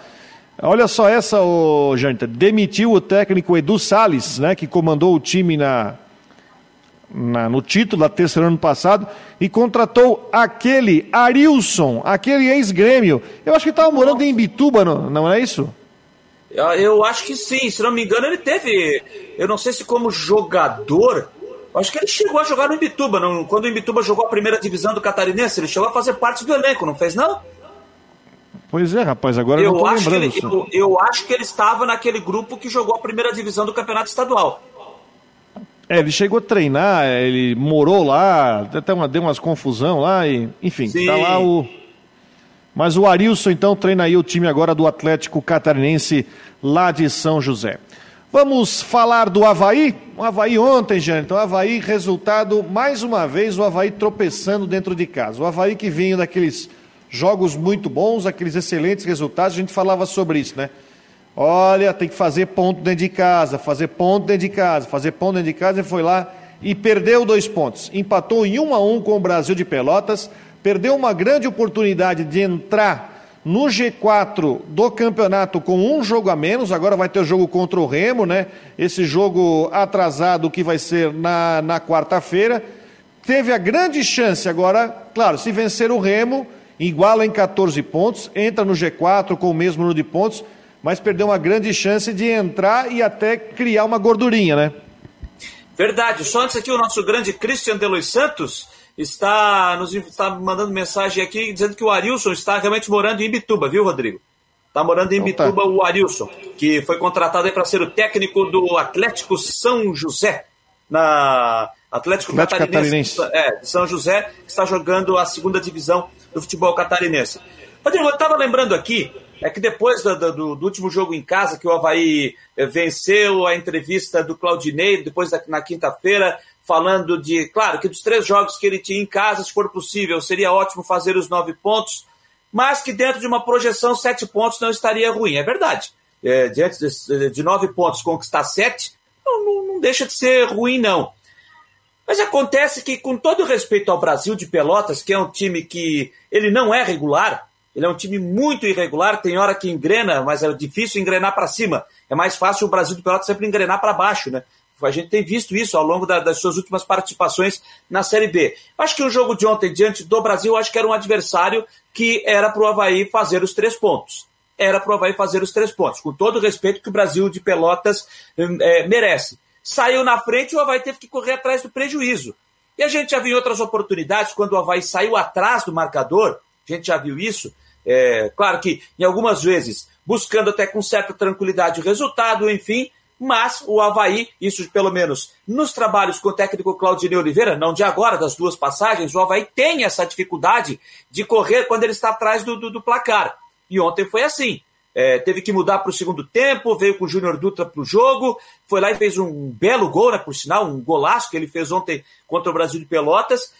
S1: Olha só essa, ô, Janta. Demitiu o técnico Edu Salles, né, que comandou o time na, na, no título da terceira ano passado, e contratou aquele Arilson, aquele ex-grêmio. Eu acho que estava morando em Bituba, não, não é isso?
S2: Eu acho que sim, se não me engano, ele teve. Eu não sei se como jogador. Acho que ele chegou a jogar no Ibituba. Não, quando o Ibituba jogou a primeira divisão do Catarinense, ele chegou a fazer parte do elenco, não fez, não?
S1: Pois é, rapaz, agora eu, eu não
S2: acho
S1: lembrando.
S2: Que ele, eu, eu, acho que ele estava naquele grupo que jogou a primeira divisão do Campeonato Estadual.
S1: É, ele chegou a treinar, ele morou lá, até uma, deu umas confusão lá, e, enfim, Sim. tá lá o. Mas o Arilson, então, treina aí o time agora do Atlético Catarinense, lá de São José. Vamos falar do Havaí? O Havaí ontem, gente. Então, Havaí, resultado, mais uma vez, o Havaí tropeçando dentro de casa. O Havaí que vinha daqueles jogos muito bons, aqueles excelentes resultados, a gente falava sobre isso, né? Olha, tem que fazer ponto dentro de casa, fazer ponto dentro de casa, fazer ponto dentro de casa, e foi lá e perdeu dois pontos. Empatou em um a um com o Brasil de Pelotas, perdeu uma grande oportunidade de entrar no G4 do campeonato com um jogo a menos, agora vai ter o jogo contra o Remo, né? Esse jogo atrasado que vai ser na, na quarta-feira teve a grande chance agora, claro, se vencer o Remo, iguala em 14 pontos, entra no G4 com o mesmo número de pontos, mas perdeu uma grande chance de entrar e até criar uma gordurinha, né?
S2: Verdade. Só antes aqui, o nosso grande Christian de Los Santos está nos está mandando mensagem aqui dizendo que o Arilson está realmente morando em Bituba, viu, Rodrigo? Está morando em então, Bituba tá. o Arilson, que foi contratado para ser o técnico do Atlético São José, na Atlético, Atlético Catarinense, Catarinense. É, de São José, que está jogando a segunda divisão do futebol catarinense. Rodrigo, eu estava lembrando aqui, é que depois do, do, do, último jogo em casa, que o Havaí eh, venceu a entrevista do Claudinei, depois da, na quinta-feira, falando de, claro, que dos três jogos que ele tinha em casa, se for possível, seria ótimo fazer os nove pontos, mas que dentro de uma projeção, sete pontos não estaria ruim. É verdade. É, diante de, de, nove pontos, conquistar sete, não, não, não deixa de ser ruim, não. Mas acontece que, com todo respeito ao Brasil de Pelotas, que é um time que ele não é regular, ele é um time muito irregular, tem hora que engrena, mas é difícil engrenar para cima. É mais fácil o Brasil de Pelotas sempre engrenar para baixo, né? A gente tem visto isso ao longo da, das suas últimas participações na Série B. Acho que o jogo de ontem diante do Brasil, acho que era um adversário que era para o Havaí fazer os três pontos. Era para o Havaí fazer os três pontos, com todo o respeito que o Brasil de Pelotas é, merece. Saiu na frente e o Havaí teve que correr atrás do prejuízo. E a gente já viu em outras oportunidades, quando o Havaí saiu atrás do marcador, a gente já viu isso. É, claro que em algumas vezes buscando até com certa tranquilidade o resultado, enfim, mas o Havaí, isso pelo menos nos trabalhos com o técnico Claudinei Oliveira, não de agora, das duas passagens, o Havaí tem essa dificuldade de correr quando ele está atrás do, do, do placar. E ontem foi assim. É, teve que mudar para o segundo tempo, veio com o Júnior Dutra para o jogo, foi lá e fez um belo gol, né, por sinal, um golaço que ele fez ontem contra o Brasil de Pelotas.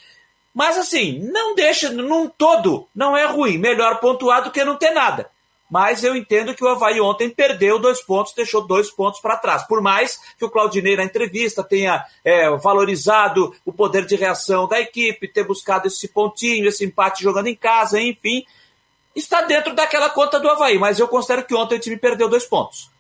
S2: Mas assim, não deixa, num todo, não é ruim. Melhor pontuar do que não ter nada mas eu entendo que o Havaí ontem perdeu dois pontos, deixou dois pontos para trás. Por mais que o Claudinei, na entrevista, tenha é, valorizado o poder de reação da equipe, ter buscado esse pontinho, esse empate jogando em casa, enfim, está dentro daquela conta do Havaí. Mas eu considero que ontem o time perdeu dois pontos.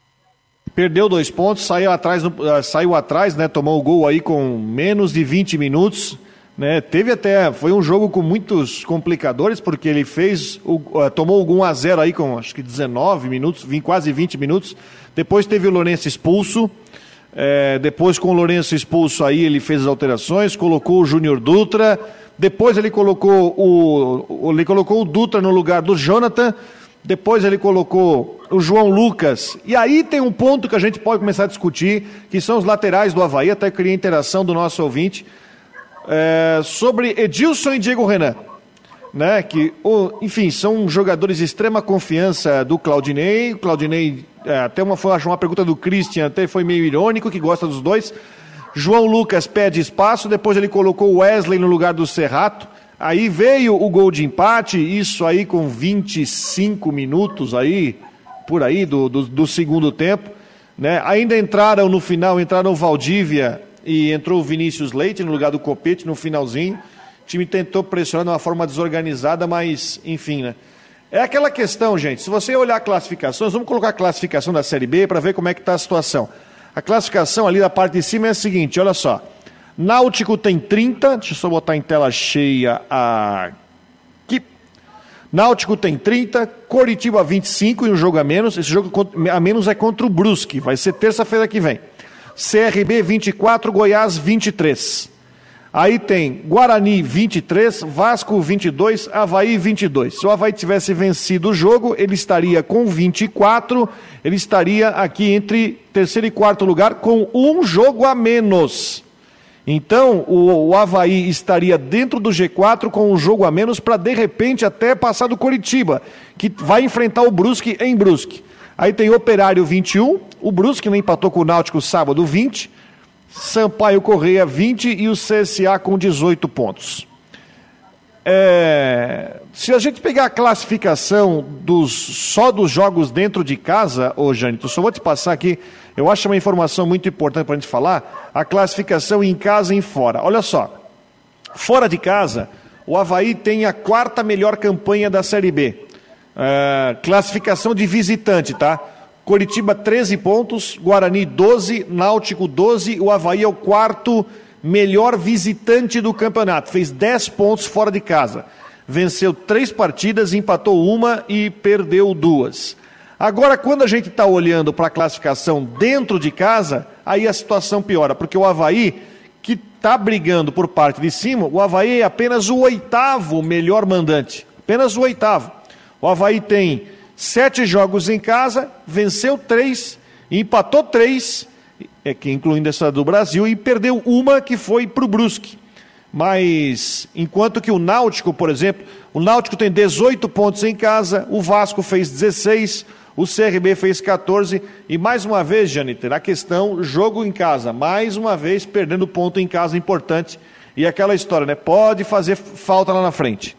S1: Perdeu dois pontos, saiu atrás, uh, saiu atrás, né? Tomou o gol aí com menos de 20 minutos. Né, teve até, foi um jogo com muitos complicadores, porque ele fez, o, uh, tomou algum a 0 aí com acho que 19 minutos, quase 20 minutos. Depois teve o Lourenço expulso. É, depois, com o Lourenço expulso aí, ele fez as alterações, colocou o Júnior Dutra. Depois ele colocou o, ele colocou o Dutra no lugar do Jonathan. Depois ele colocou o João Lucas. E aí tem um ponto que a gente pode começar a discutir, que são os laterais do Havaí. Até queria interação do nosso ouvinte é, sobre Edilson e Diego Renan. Né, que, enfim, são jogadores de extrema confiança do Claudinei. O Claudinei, é, até uma, foi, uma pergunta do Christian, até foi meio irônico, que gosta dos dois. João Lucas pede espaço, depois ele colocou Wesley no lugar do Serrato. Aí veio o gol de empate, isso aí com 25 minutos aí, por aí, do, do, do segundo tempo. Né? Ainda entraram no final, entraram o Valdívia e entrou o Vinícius Leite no lugar do Copete no finalzinho. O time tentou pressionar de uma forma desorganizada, mas enfim, né? É aquela questão, gente. Se você olhar classificações, vamos colocar a classificação da Série B para ver como é que está a situação. A classificação ali da parte de cima é a seguinte, olha só. Náutico tem 30, deixa eu só botar em tela cheia aqui. Náutico tem 30, Coritiba 25 e um jogo a menos. Esse jogo a menos é contra o Brusque, vai ser terça-feira que vem. CRB 24, Goiás 23. Aí tem Guarani 23, Vasco 22, Havaí 22. Se o Havaí tivesse vencido o jogo, ele estaria com 24, ele estaria aqui entre terceiro e quarto lugar com um jogo a menos. Então, o, o Havaí estaria dentro do G4 com um jogo a menos para, de repente, até passar do Coritiba, que vai enfrentar o Brusque em Brusque. Aí tem Operário 21, o Brusque não empatou com o Náutico sábado 20, Sampaio Correia 20 e o CSA com 18 pontos. É, se a gente pegar a classificação dos, só dos jogos dentro de casa, ô Jânito, só vou te passar aqui, eu acho uma informação muito importante para a gente falar, a classificação em casa e em fora. Olha só, fora de casa, o Havaí tem a quarta melhor campanha da Série B. Uh, classificação de visitante, tá? Coritiba 13 pontos, Guarani 12, Náutico 12, o Havaí é o quarto melhor visitante do campeonato, fez 10 pontos fora de casa. Venceu três partidas, empatou uma e perdeu duas. Agora, quando a gente está olhando para a classificação dentro de casa, aí a situação piora, porque o Havaí, que está brigando por parte de cima, o Havaí é apenas o oitavo melhor mandante. Apenas o oitavo. O Havaí tem sete jogos em casa, venceu três, empatou três, é, que incluindo essa do Brasil, e perdeu uma que foi para o Brusque. Mas enquanto que o Náutico, por exemplo, o Náutico tem 18 pontos em casa, o Vasco fez 16, o CRB fez 14 e mais uma vez, Janiter, a questão jogo em casa, mais uma vez perdendo ponto em casa importante e aquela história, né? Pode fazer falta lá na frente.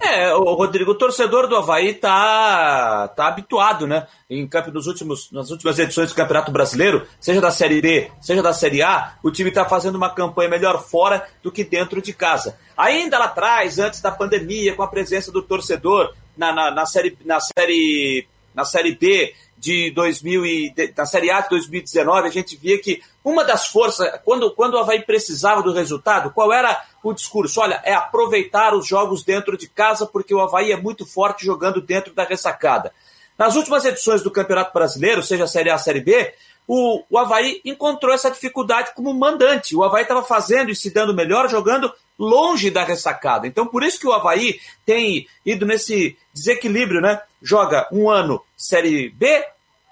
S2: É, o Rodrigo, o torcedor do Havaí tá, tá habituado, né? Em nos últimos, nas últimas edições do Campeonato Brasileiro, seja da Série B, seja da Série A, o time está fazendo uma campanha melhor fora do que dentro de casa. Ainda lá atrás, antes da pandemia, com a presença do torcedor na, na, na série, na série na Série B de 2000 e na Série A de 2019, a gente via que uma das forças, quando, quando o Havaí precisava do resultado, qual era o discurso? Olha, é aproveitar os jogos dentro de casa, porque o Havaí é muito forte jogando dentro da ressacada. Nas últimas edições do Campeonato Brasileiro, seja a Série A, a Série B, o, o Havaí encontrou essa dificuldade como mandante. O Havaí estava fazendo e se dando melhor jogando longe da ressacada. Então, por isso que o Havaí tem ido nesse desequilíbrio, né? Joga um ano Série B,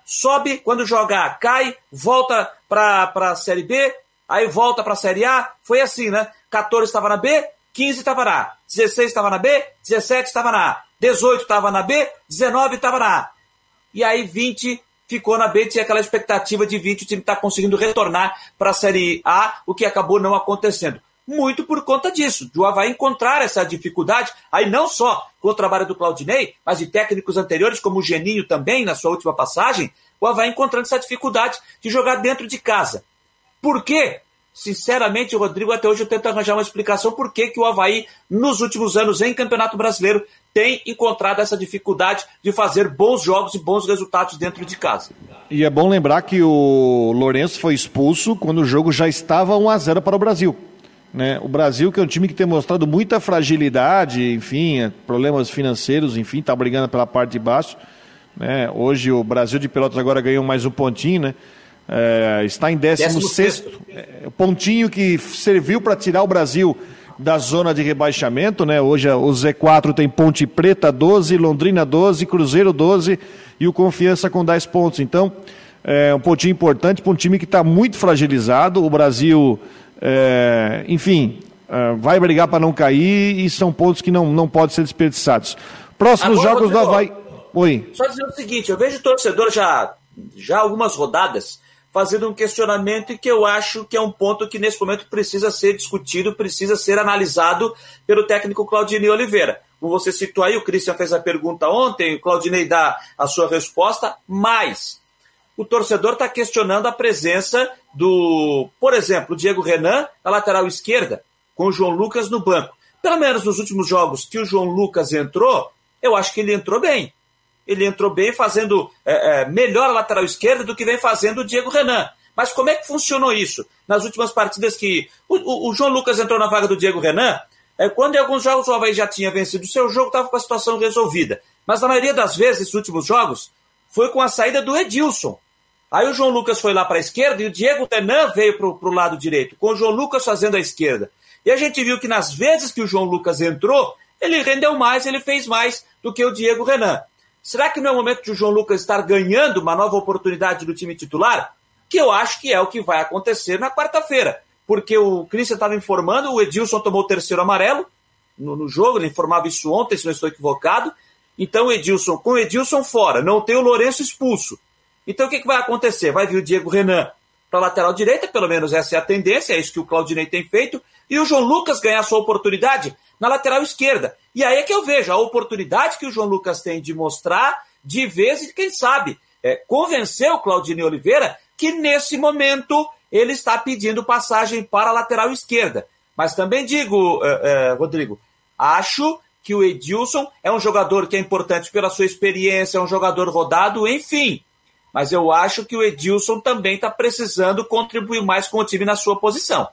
S2: sobe, quando joga cai, volta para a Série B, aí volta para a Série A. Foi assim, né? 14 estava na B, 15 estava na A, 16 estava na B, 17 estava na A, 18 estava na B, 19 estava na A. E aí 20 ficou na B, tinha aquela expectativa de 20, o time está conseguindo retornar para a Série A, o que acabou não acontecendo muito por conta disso, de o Havaí encontrar essa dificuldade, aí não só com o trabalho do Claudinei, mas de técnicos anteriores, como o Geninho também, na sua última passagem, o Havaí encontrando essa dificuldade de jogar dentro de casa. Por quê? Sinceramente, Rodrigo, até hoje eu tento arranjar uma explicação por que, que o Havaí, nos últimos anos em Campeonato Brasileiro, tem encontrado essa dificuldade de fazer bons jogos e bons resultados dentro de casa.
S1: E é bom lembrar que o Lourenço foi expulso quando o jogo já estava 1 a 0 para o Brasil. Né? O Brasil, que é um time que tem mostrado muita fragilidade, enfim, é, problemas financeiros, enfim, está brigando pela parte de baixo. Né? Hoje o Brasil de Pelotas agora ganhou mais um pontinho, né? É, está em 16 é, pontinho que serviu para tirar o Brasil da zona de rebaixamento, né? Hoje o Z4 tem Ponte Preta 12, Londrina 12, Cruzeiro 12 e o Confiança com 10 pontos. Então, é um pontinho importante para um time que está muito fragilizado. O Brasil é, enfim, é, vai brigar para não cair e são pontos que não, não podem ser desperdiçados. Próximos Agora, jogos do Havaí.
S2: Oi. Só dizer o seguinte: eu vejo torcedor já, já algumas rodadas fazendo um questionamento e que eu acho que é um ponto que nesse momento precisa ser discutido, precisa ser analisado pelo técnico Claudinei Oliveira. Como você citou aí, o Christian fez a pergunta ontem, o Claudinei dá a sua resposta, mas o torcedor está questionando a presença do, por exemplo, Diego Renan na lateral esquerda, com o João Lucas no banco. Pelo menos nos últimos jogos que o João Lucas entrou, eu acho que ele entrou bem. Ele entrou bem fazendo é, é, melhor a lateral esquerda do que vem fazendo o Diego Renan. Mas como é que funcionou isso? Nas últimas partidas que o, o, o João Lucas entrou na vaga do Diego Renan, é, quando em alguns jogos o Havaí já tinha vencido o seu jogo, estava com a situação resolvida. Mas na maioria das vezes, esses últimos jogos, foi com a saída do Edilson. Aí o João Lucas foi lá para a esquerda e o Diego Renan veio para o lado direito, com o João Lucas fazendo a esquerda. E a gente viu que nas vezes que o João Lucas entrou, ele rendeu mais, ele fez mais do que o Diego Renan. Será que não é o momento de o João Lucas estar ganhando uma nova oportunidade no time titular? Que eu acho que é o que vai acontecer na quarta-feira. Porque o Christian estava informando, o Edilson tomou o terceiro amarelo no, no, jogo, ele informava isso ontem, se não estou equivocado. Então, Edilson, com o Edilson fora, não tem o Lourenço expulso. Então o que, que vai acontecer? Vai vir o Diego Renan para a lateral direita, pelo menos essa é a tendência, é isso que o Claudinei tem feito, e o João Lucas ganhar sua oportunidade na lateral esquerda. E aí é que eu vejo a oportunidade que o João Lucas tem de mostrar de vez e quem sabe é, convencer o Claudinei Oliveira que nesse momento ele está pedindo passagem para a lateral esquerda. Mas também digo, é, é, Rodrigo, acho que o Edilson é um jogador que é importante pela sua experiência, é um jogador rodado, enfim. Mas eu acho que o Edilson também está precisando contribuir mais com o time na sua posição.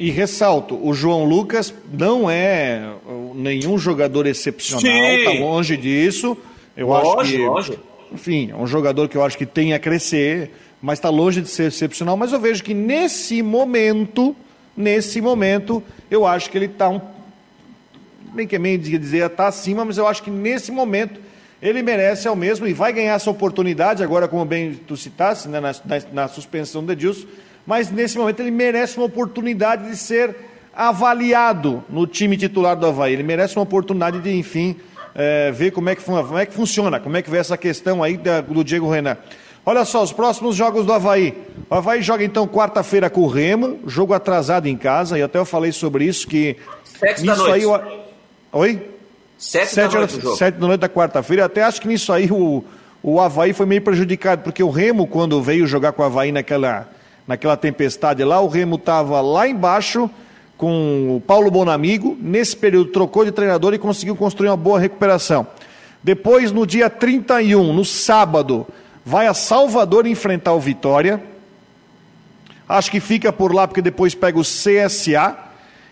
S1: E ressalto, o João Lucas não é nenhum jogador excepcional, está longe disso. Eu longe, acho que, longe. enfim, é um jogador que eu acho que tem a crescer, mas está longe de ser excepcional. Mas eu vejo que nesse momento, nesse momento, eu acho que ele está um bem que é meio de dizer está acima, mas eu acho que nesse momento ele merece ao mesmo e vai ganhar essa oportunidade agora, como bem tu citaste, né, na, na, na suspensão do Edilson, mas nesse momento ele merece uma oportunidade de ser avaliado no time titular do Havaí. Ele merece uma oportunidade de, enfim, é, ver como é, que, como é que funciona, como é que vê essa questão aí da, do Diego Renan. Olha só, os próximos jogos do Havaí. O Havaí joga então quarta-feira com o Remo, jogo atrasado em casa, e até eu falei sobre isso, que
S2: Sete da noite.
S1: aí. Oi?
S2: Sete, sete, da,
S1: noite sete da noite da quarta-feira. Até acho que nisso aí o, o Havaí foi meio prejudicado, porque o Remo, quando veio jogar com o Havaí naquela, naquela tempestade lá, o Remo estava lá embaixo com o Paulo Bonamigo. Nesse período trocou de treinador e conseguiu construir uma boa recuperação. Depois, no dia 31, no sábado, vai a Salvador enfrentar o Vitória. Acho que fica por lá porque depois pega o CSA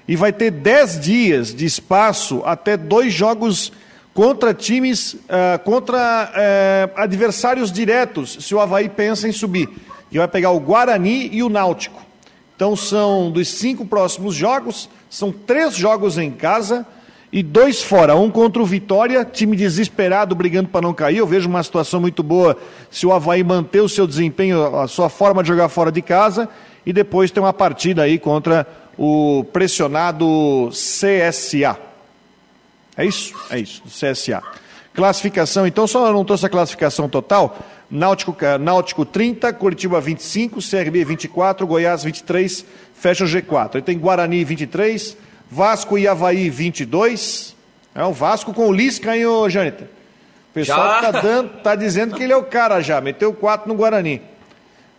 S1: e vai ter 10 dias de espaço até dois jogos contra times, uh, contra uh, adversários diretos, se o Havaí pensa em subir. E vai pegar o Guarani e o Náutico. Então são dos cinco próximos jogos, são três jogos em casa e dois fora. Um contra o Vitória, time desesperado brigando para não cair. Eu vejo uma situação muito boa se o Havaí manter o seu desempenho, a sua forma de jogar fora de casa. E depois tem uma partida aí contra o pressionado CSA. É isso? É isso, do CSA. Classificação, então, só não trouxe a classificação total. Náutico, Náutico 30, Curitiba 25, CRB 24, Goiás 23, fecha o G4. Aí tem Guarani 23, Vasco e Havaí 22. É o Vasco com o Lisca, hein, ô Jâniter? O pessoal está tá dizendo que ele é o cara já, meteu 4 no Guarani.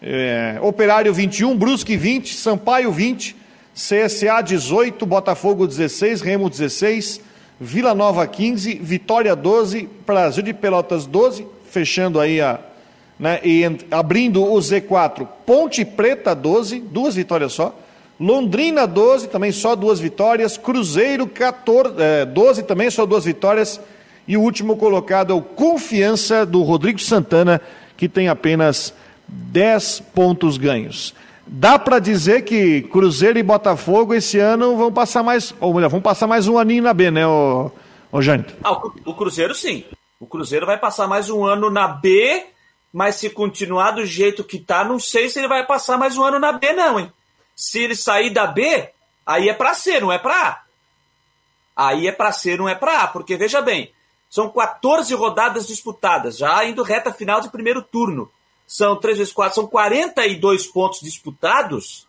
S1: É, Operário 21, Brusque 20, Sampaio 20, CSA 18, Botafogo 16, Remo 16, Vila Nova 15, Vitória 12, Brasil de Pelotas 12, fechando aí a. Né, e abrindo o Z4, Ponte Preta 12, duas vitórias só. Londrina 12, também só duas vitórias. Cruzeiro 14, é, 12, também só duas vitórias. E o último colocado é o Confiança do Rodrigo Santana, que tem apenas 10 pontos ganhos. Dá para dizer que Cruzeiro e Botafogo esse ano vão passar mais, ou melhor, vão passar mais um aninho na B, né, ô, ô Jânio?
S2: Ah, o Cruzeiro sim. O Cruzeiro vai passar mais um ano na B, mas se continuar do jeito que tá, não sei se ele vai passar mais um ano na B, não, hein? Se ele sair da B, aí é para ser, não é para A. Aí é para ser, não é para A, porque veja bem, são 14 rodadas disputadas, já indo reta final de primeiro turno são 3 vezes 4, são 42 pontos disputados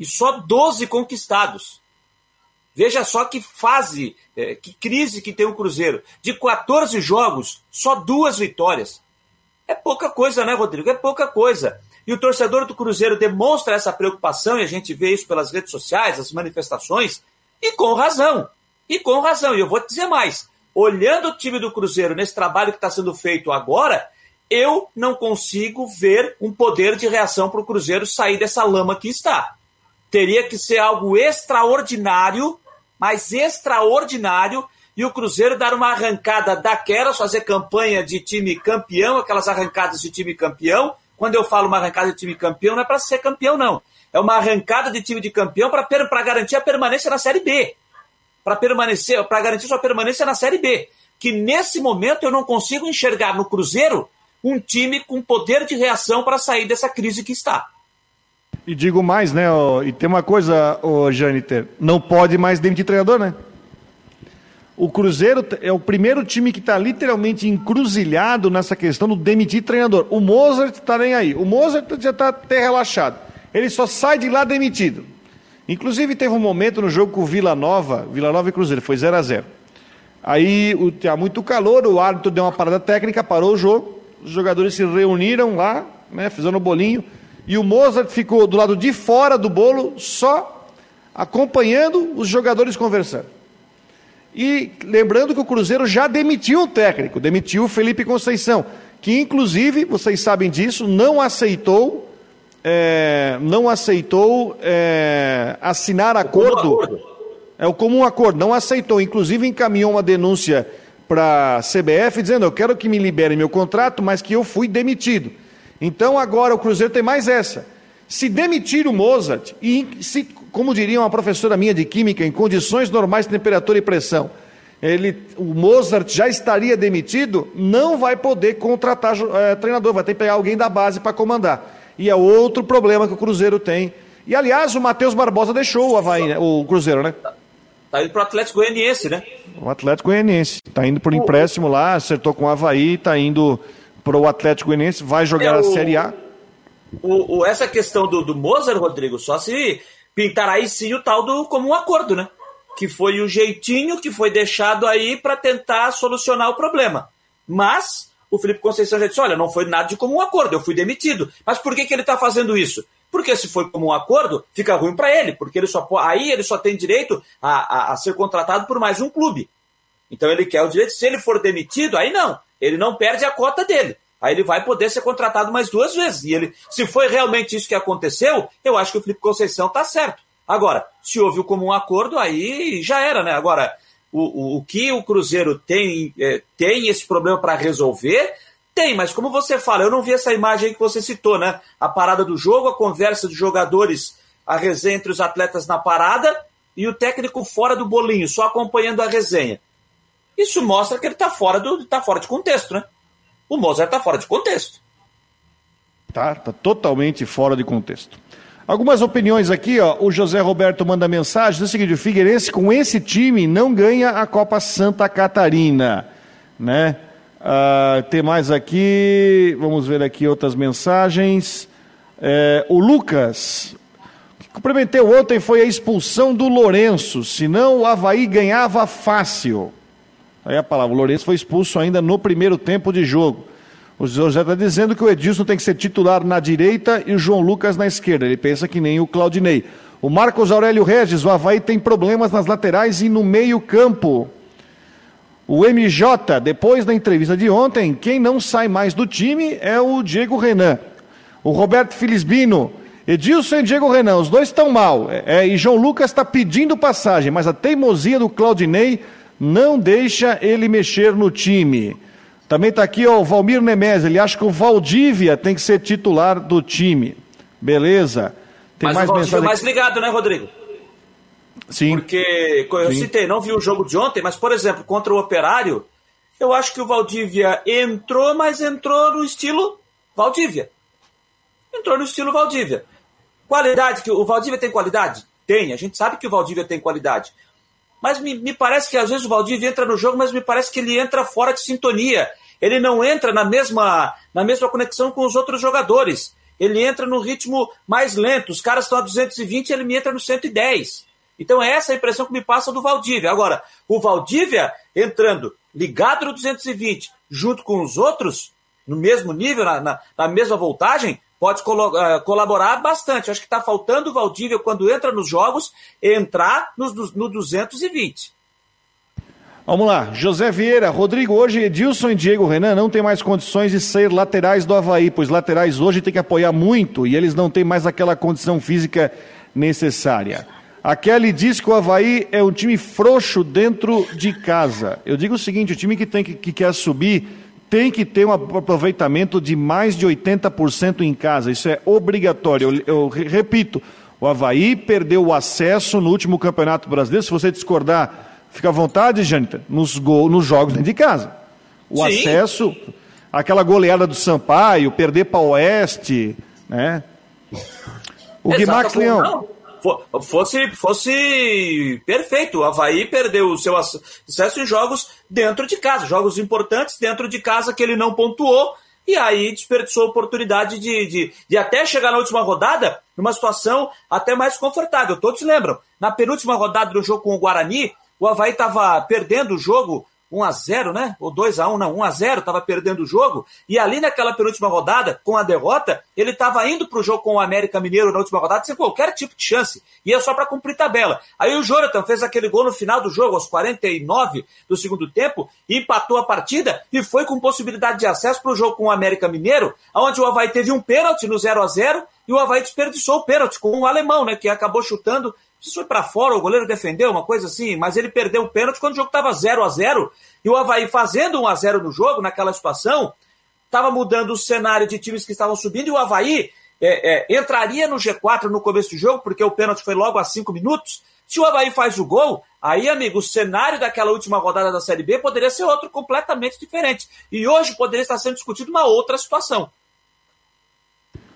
S2: e só 12 conquistados. Veja só que fase, é, que crise que tem o Cruzeiro. De 14 jogos, só duas vitórias. É pouca coisa, né, Rodrigo? É pouca coisa. E o torcedor do Cruzeiro demonstra essa preocupação, e a gente vê isso pelas redes sociais, as manifestações, e com razão. E com razão. E eu vou te dizer mais. Olhando o time do Cruzeiro nesse trabalho que está sendo feito agora, eu não consigo ver um poder de reação para o Cruzeiro sair dessa lama que está. Teria que ser algo extraordinário, mas extraordinário, e o Cruzeiro dar uma arrancada daquelas, fazer campanha de time campeão, aquelas arrancadas de time campeão. Quando eu falo uma arrancada de time campeão, não é para ser campeão, não. É uma arrancada de time de campeão para garantir a permanência na Série B. Para permanecer, para garantir sua permanência na Série B. Que nesse momento eu não consigo enxergar no Cruzeiro um time com poder de reação para sair dessa crise que está.
S1: E digo mais, né? Ó, e tem uma coisa, ô Janiter, não pode mais demitir treinador, né? O Cruzeiro é o primeiro time que está literalmente encruzilhado nessa questão do demitir treinador. O Mozart está nem aí. O Mozart já está até relaxado. Ele só sai de lá demitido. Inclusive teve um momento no jogo com o Vila Nova, Vila Nova e Cruzeiro, foi 0 a 0 Aí tinha muito calor, o árbitro deu uma parada técnica, parou o jogo os jogadores se reuniram lá, né, fizeram o bolinho, e o Mozart ficou do lado de fora do bolo, só acompanhando os jogadores conversando. E lembrando que o Cruzeiro já demitiu o técnico, demitiu o Felipe Conceição, que inclusive, vocês sabem disso, não aceitou, é, não aceitou é, assinar acordo. acordo. É o comum acordo, não aceitou. Inclusive encaminhou uma denúncia para a CBF dizendo: eu quero que me liberem meu contrato, mas que eu fui demitido. Então agora o Cruzeiro tem mais essa. Se demitir o Mozart, e se, como diria uma professora minha de química, em condições normais de temperatura e pressão, ele, o Mozart já estaria demitido, não vai poder contratar é, treinador, vai ter que pegar alguém da base para comandar. E é outro problema que o Cruzeiro tem. E aliás, o Matheus Barbosa deixou o Havaí, né? o Cruzeiro, né?
S2: Tá indo pro Atlético Goianiense, né?
S1: O Atlético Goianiense. Tá indo por empréstimo lá, acertou com o Havaí, tá indo pro Atlético Goianiense, vai jogar é o, a Série A.
S2: O, o, essa questão do, do Mozart, Rodrigo, só se pintar aí sim o tal do como um acordo, né? Que foi o jeitinho que foi deixado aí para tentar solucionar o problema. Mas o Felipe Conceição já disse: olha, não foi nada de comum acordo, eu fui demitido. Mas por que, que ele está fazendo isso? Porque se foi como um acordo, fica ruim para ele, porque ele só aí ele só tem direito a, a, a, ser contratado por mais um clube. Então ele quer o direito, se ele for demitido, aí não, ele não perde a cota dele. Aí ele vai poder ser contratado mais duas vezes. E ele, se foi realmente isso que aconteceu, eu acho que o Felipe Conceição está certo. Agora, se houve o comum acordo, aí já era, né? Agora, o, o, o que o Cruzeiro tem, é, tem esse problema para resolver tem, mas como você fala, eu não vi essa imagem aí que você citou, né? A parada do jogo, a conversa dos jogadores, a resenha entre os atletas na parada e o técnico fora do bolinho, só acompanhando a resenha. Isso mostra que ele está fora, do, tá fora de contexto, né? O Mozart está fora de contexto.
S1: Tá, tá totalmente fora de contexto. Algumas opiniões aqui, ó. O José Roberto manda mensagem, diz o seguinte: o Figueirense com esse time não ganha a Copa Santa Catarina, né? Uh, tem mais aqui, vamos ver aqui outras mensagens. É, o Lucas, que cumprimentei ontem foi a expulsão do Lourenço, senão o Havaí ganhava fácil. Aí a palavra, o Lourenço foi expulso ainda no primeiro tempo de jogo. O José está dizendo que o Edilson tem que ser titular na direita e o João Lucas na esquerda. Ele pensa que nem o Claudinei. O Marcos Aurélio Regis, o Havaí tem problemas nas laterais e no meio campo. O MJ, depois da entrevista de ontem, quem não sai mais do time é o Diego Renan. O Roberto Filisbino, Edilson e Diego Renan, os dois estão mal. É, e João Lucas está pedindo passagem, mas a teimosia do Claudinei não deixa ele mexer no time. Também está aqui ó, o Valmir Nemes, ele acha que o Valdívia tem que ser titular do time. Beleza.
S2: Tem mas mais o Valdívia é mais ligado, né, Rodrigo?
S1: Sim.
S2: Porque, eu Sim. citei, não vi o jogo de ontem, mas, por exemplo, contra o Operário, eu acho que o Valdívia entrou, mas entrou no estilo Valdívia. Entrou no estilo Valdívia. Qualidade, que o Valdívia tem qualidade? Tem, a gente sabe que o Valdívia tem qualidade. Mas me, me parece que às vezes o Valdívia entra no jogo, mas me parece que ele entra fora de sintonia. Ele não entra na mesma, na mesma conexão com os outros jogadores. Ele entra no ritmo mais lento. Os caras estão a 220 ele me entra no 110. Então é essa a impressão que me passa do Valdívia. Agora, o Valdívia entrando ligado no 220 junto com os outros, no mesmo nível, na, na, na mesma voltagem, pode uh, colaborar bastante. Acho que está faltando o Valdívia, quando entra nos jogos, entrar no, no 220.
S1: Vamos lá, José Vieira, Rodrigo, hoje Edilson e Diego Renan não têm mais condições de ser laterais do Havaí, pois laterais hoje têm que apoiar muito e eles não têm mais aquela condição física necessária. A Kelly diz que o Havaí é um time frouxo dentro de casa. Eu digo o seguinte: o time que, tem que, que quer subir tem que ter um aproveitamento de mais de 80% em casa. Isso é obrigatório. Eu, eu repito: o Havaí perdeu o acesso no último Campeonato Brasileiro. Se você discordar, fica à vontade, Jâniter, nos, nos jogos dentro de casa. O Sim. acesso, aquela goleada do Sampaio, perder para o Oeste, né? O Guimax Leão
S2: fosse, fosse perfeito. O Havaí perdeu o seu acesso em jogos dentro de casa, jogos importantes dentro de casa que ele não pontuou, e aí desperdiçou a oportunidade de, de, de até chegar na última rodada numa situação até mais confortável. Todos lembram, na penúltima rodada do jogo com o Guarani, o Havaí estava perdendo o jogo 1 a 0 né? Ou 2 a 1 não, 1 a 0 estava perdendo o jogo. E ali naquela penúltima rodada, com a derrota, ele estava indo para o jogo com o América Mineiro na última rodada sem qualquer tipo de chance. Ia só para cumprir tabela. Aí o Jonathan fez aquele gol no final do jogo, aos 49 do segundo tempo, empatou a partida e foi com possibilidade de acesso para o jogo com o América Mineiro, onde o Havaí teve um pênalti no 0 a 0 e o Havaí desperdiçou o pênalti com o alemão, né? Que acabou chutando se foi para fora, o goleiro defendeu, uma coisa assim, mas ele perdeu o pênalti quando o jogo estava 0 a 0 e o Havaí fazendo 1 a 0 no jogo, naquela situação, estava mudando o cenário de times que estavam subindo e o Havaí é, é, entraria no G4 no começo do jogo, porque o pênalti foi logo a 5 minutos. Se o Havaí faz o gol, aí, amigo, o cenário daquela última rodada da Série B poderia ser outro completamente diferente. E hoje poderia estar sendo discutido uma outra situação.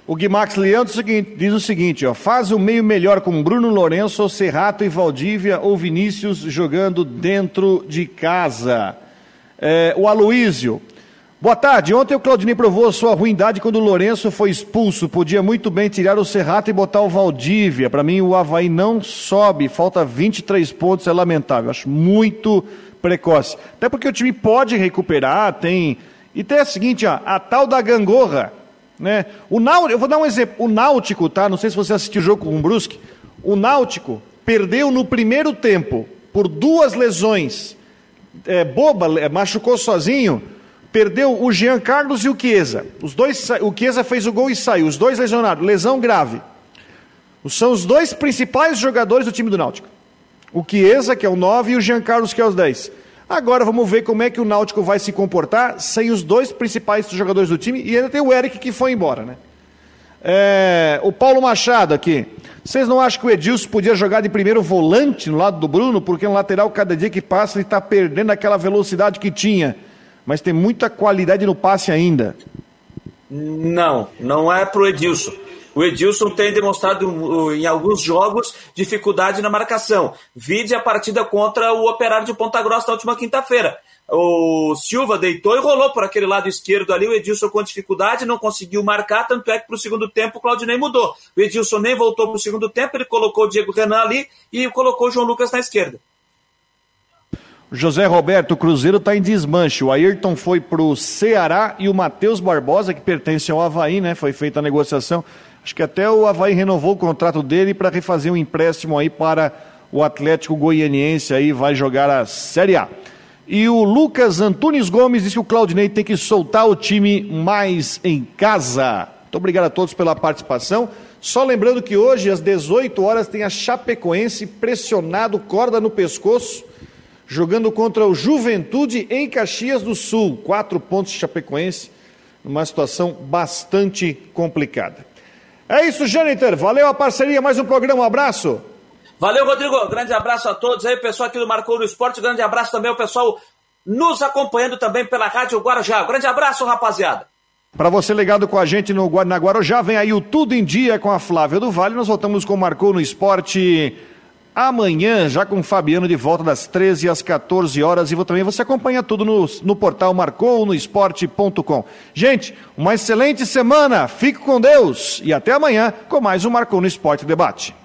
S1: O Guimax Leandro diz o seguinte, ó, faz o meio melhor com Bruno Lourenço, Serrato e Valdívia ou Vinícius jogando dentro de casa. É, o Aloísio, boa tarde, ontem o Claudinei provou a sua ruindade quando o Lourenço foi expulso, podia muito bem tirar o Serrato e botar o Valdívia, para mim o Havaí não sobe, falta 23 pontos, é lamentável, acho muito precoce, até porque o time pode recuperar, tem, e tem a seguinte, ó, a tal da gangorra, né? O Náutico, eu vou dar um exemplo. O Náutico, tá? Não sei se você assistiu o jogo com o Brusque. O Náutico perdeu no primeiro tempo por duas lesões. É, boba, machucou sozinho. Perdeu o Jean Carlos e o Chiesa. Os dois, o Chiesa fez o gol e saiu. Os dois lesionados. Lesão grave. São os dois principais jogadores do time do Náutico. O Chiesa, que é o 9, e o Jean Carlos, que é o 10. Agora vamos ver como é que o Náutico vai se comportar sem os dois principais jogadores do time e ainda tem o Eric que foi embora, né? É, o Paulo Machado aqui. Vocês não acham que o Edilson podia jogar de primeiro volante no lado do Bruno? Porque no lateral, cada dia que passa, ele está perdendo aquela velocidade que tinha. Mas tem muita qualidade no passe ainda.
S2: Não, não é pro Edilson. O Edilson tem demonstrado em alguns jogos dificuldade na marcação. Vide a partida contra o Operário de Ponta Grossa na última quinta-feira. O Silva deitou e rolou por aquele lado esquerdo ali. O Edilson com dificuldade, não conseguiu marcar. Tanto é que para o segundo tempo o Claudinei mudou. O Edilson nem voltou para o segundo tempo, ele colocou o Diego Renan ali e colocou o João Lucas na esquerda.
S1: José Roberto, o Cruzeiro está em desmanche. O Ayrton foi para o Ceará e o Matheus Barbosa, que pertence ao Havaí, né? Foi feita a negociação. Acho que até o Havaí renovou o contrato dele para refazer um empréstimo aí para o Atlético Goianiense aí, vai jogar a Série A. E o Lucas Antunes Gomes disse que o Claudinei tem que soltar o time mais em casa. Muito obrigado a todos pela participação. Só lembrando que hoje, às 18 horas, tem a Chapecoense pressionado, corda no pescoço, jogando contra o Juventude em Caxias do Sul. Quatro pontos de Chapecoense, numa situação bastante complicada. É isso, Jâniter. Valeu a parceria, mais um programa. Um abraço.
S2: Valeu, Rodrigo. Grande abraço a todos aí, pessoal aqui do Marcou no Esporte. Grande abraço também ao pessoal nos acompanhando também pela Rádio Guarujá. Grande abraço, rapaziada.
S1: Para você ligado com a gente no na Guarujá, vem aí o Tudo em Dia com a Flávia do Vale. Nós voltamos com o Marcou no Esporte amanhã, já com o Fabiano de volta das 13 às 14 horas. E também você acompanha tudo no, no portal marcounoesporte.com. Gente, uma excelente semana, fique com Deus e até amanhã com mais um Marcou no Esporte Debate.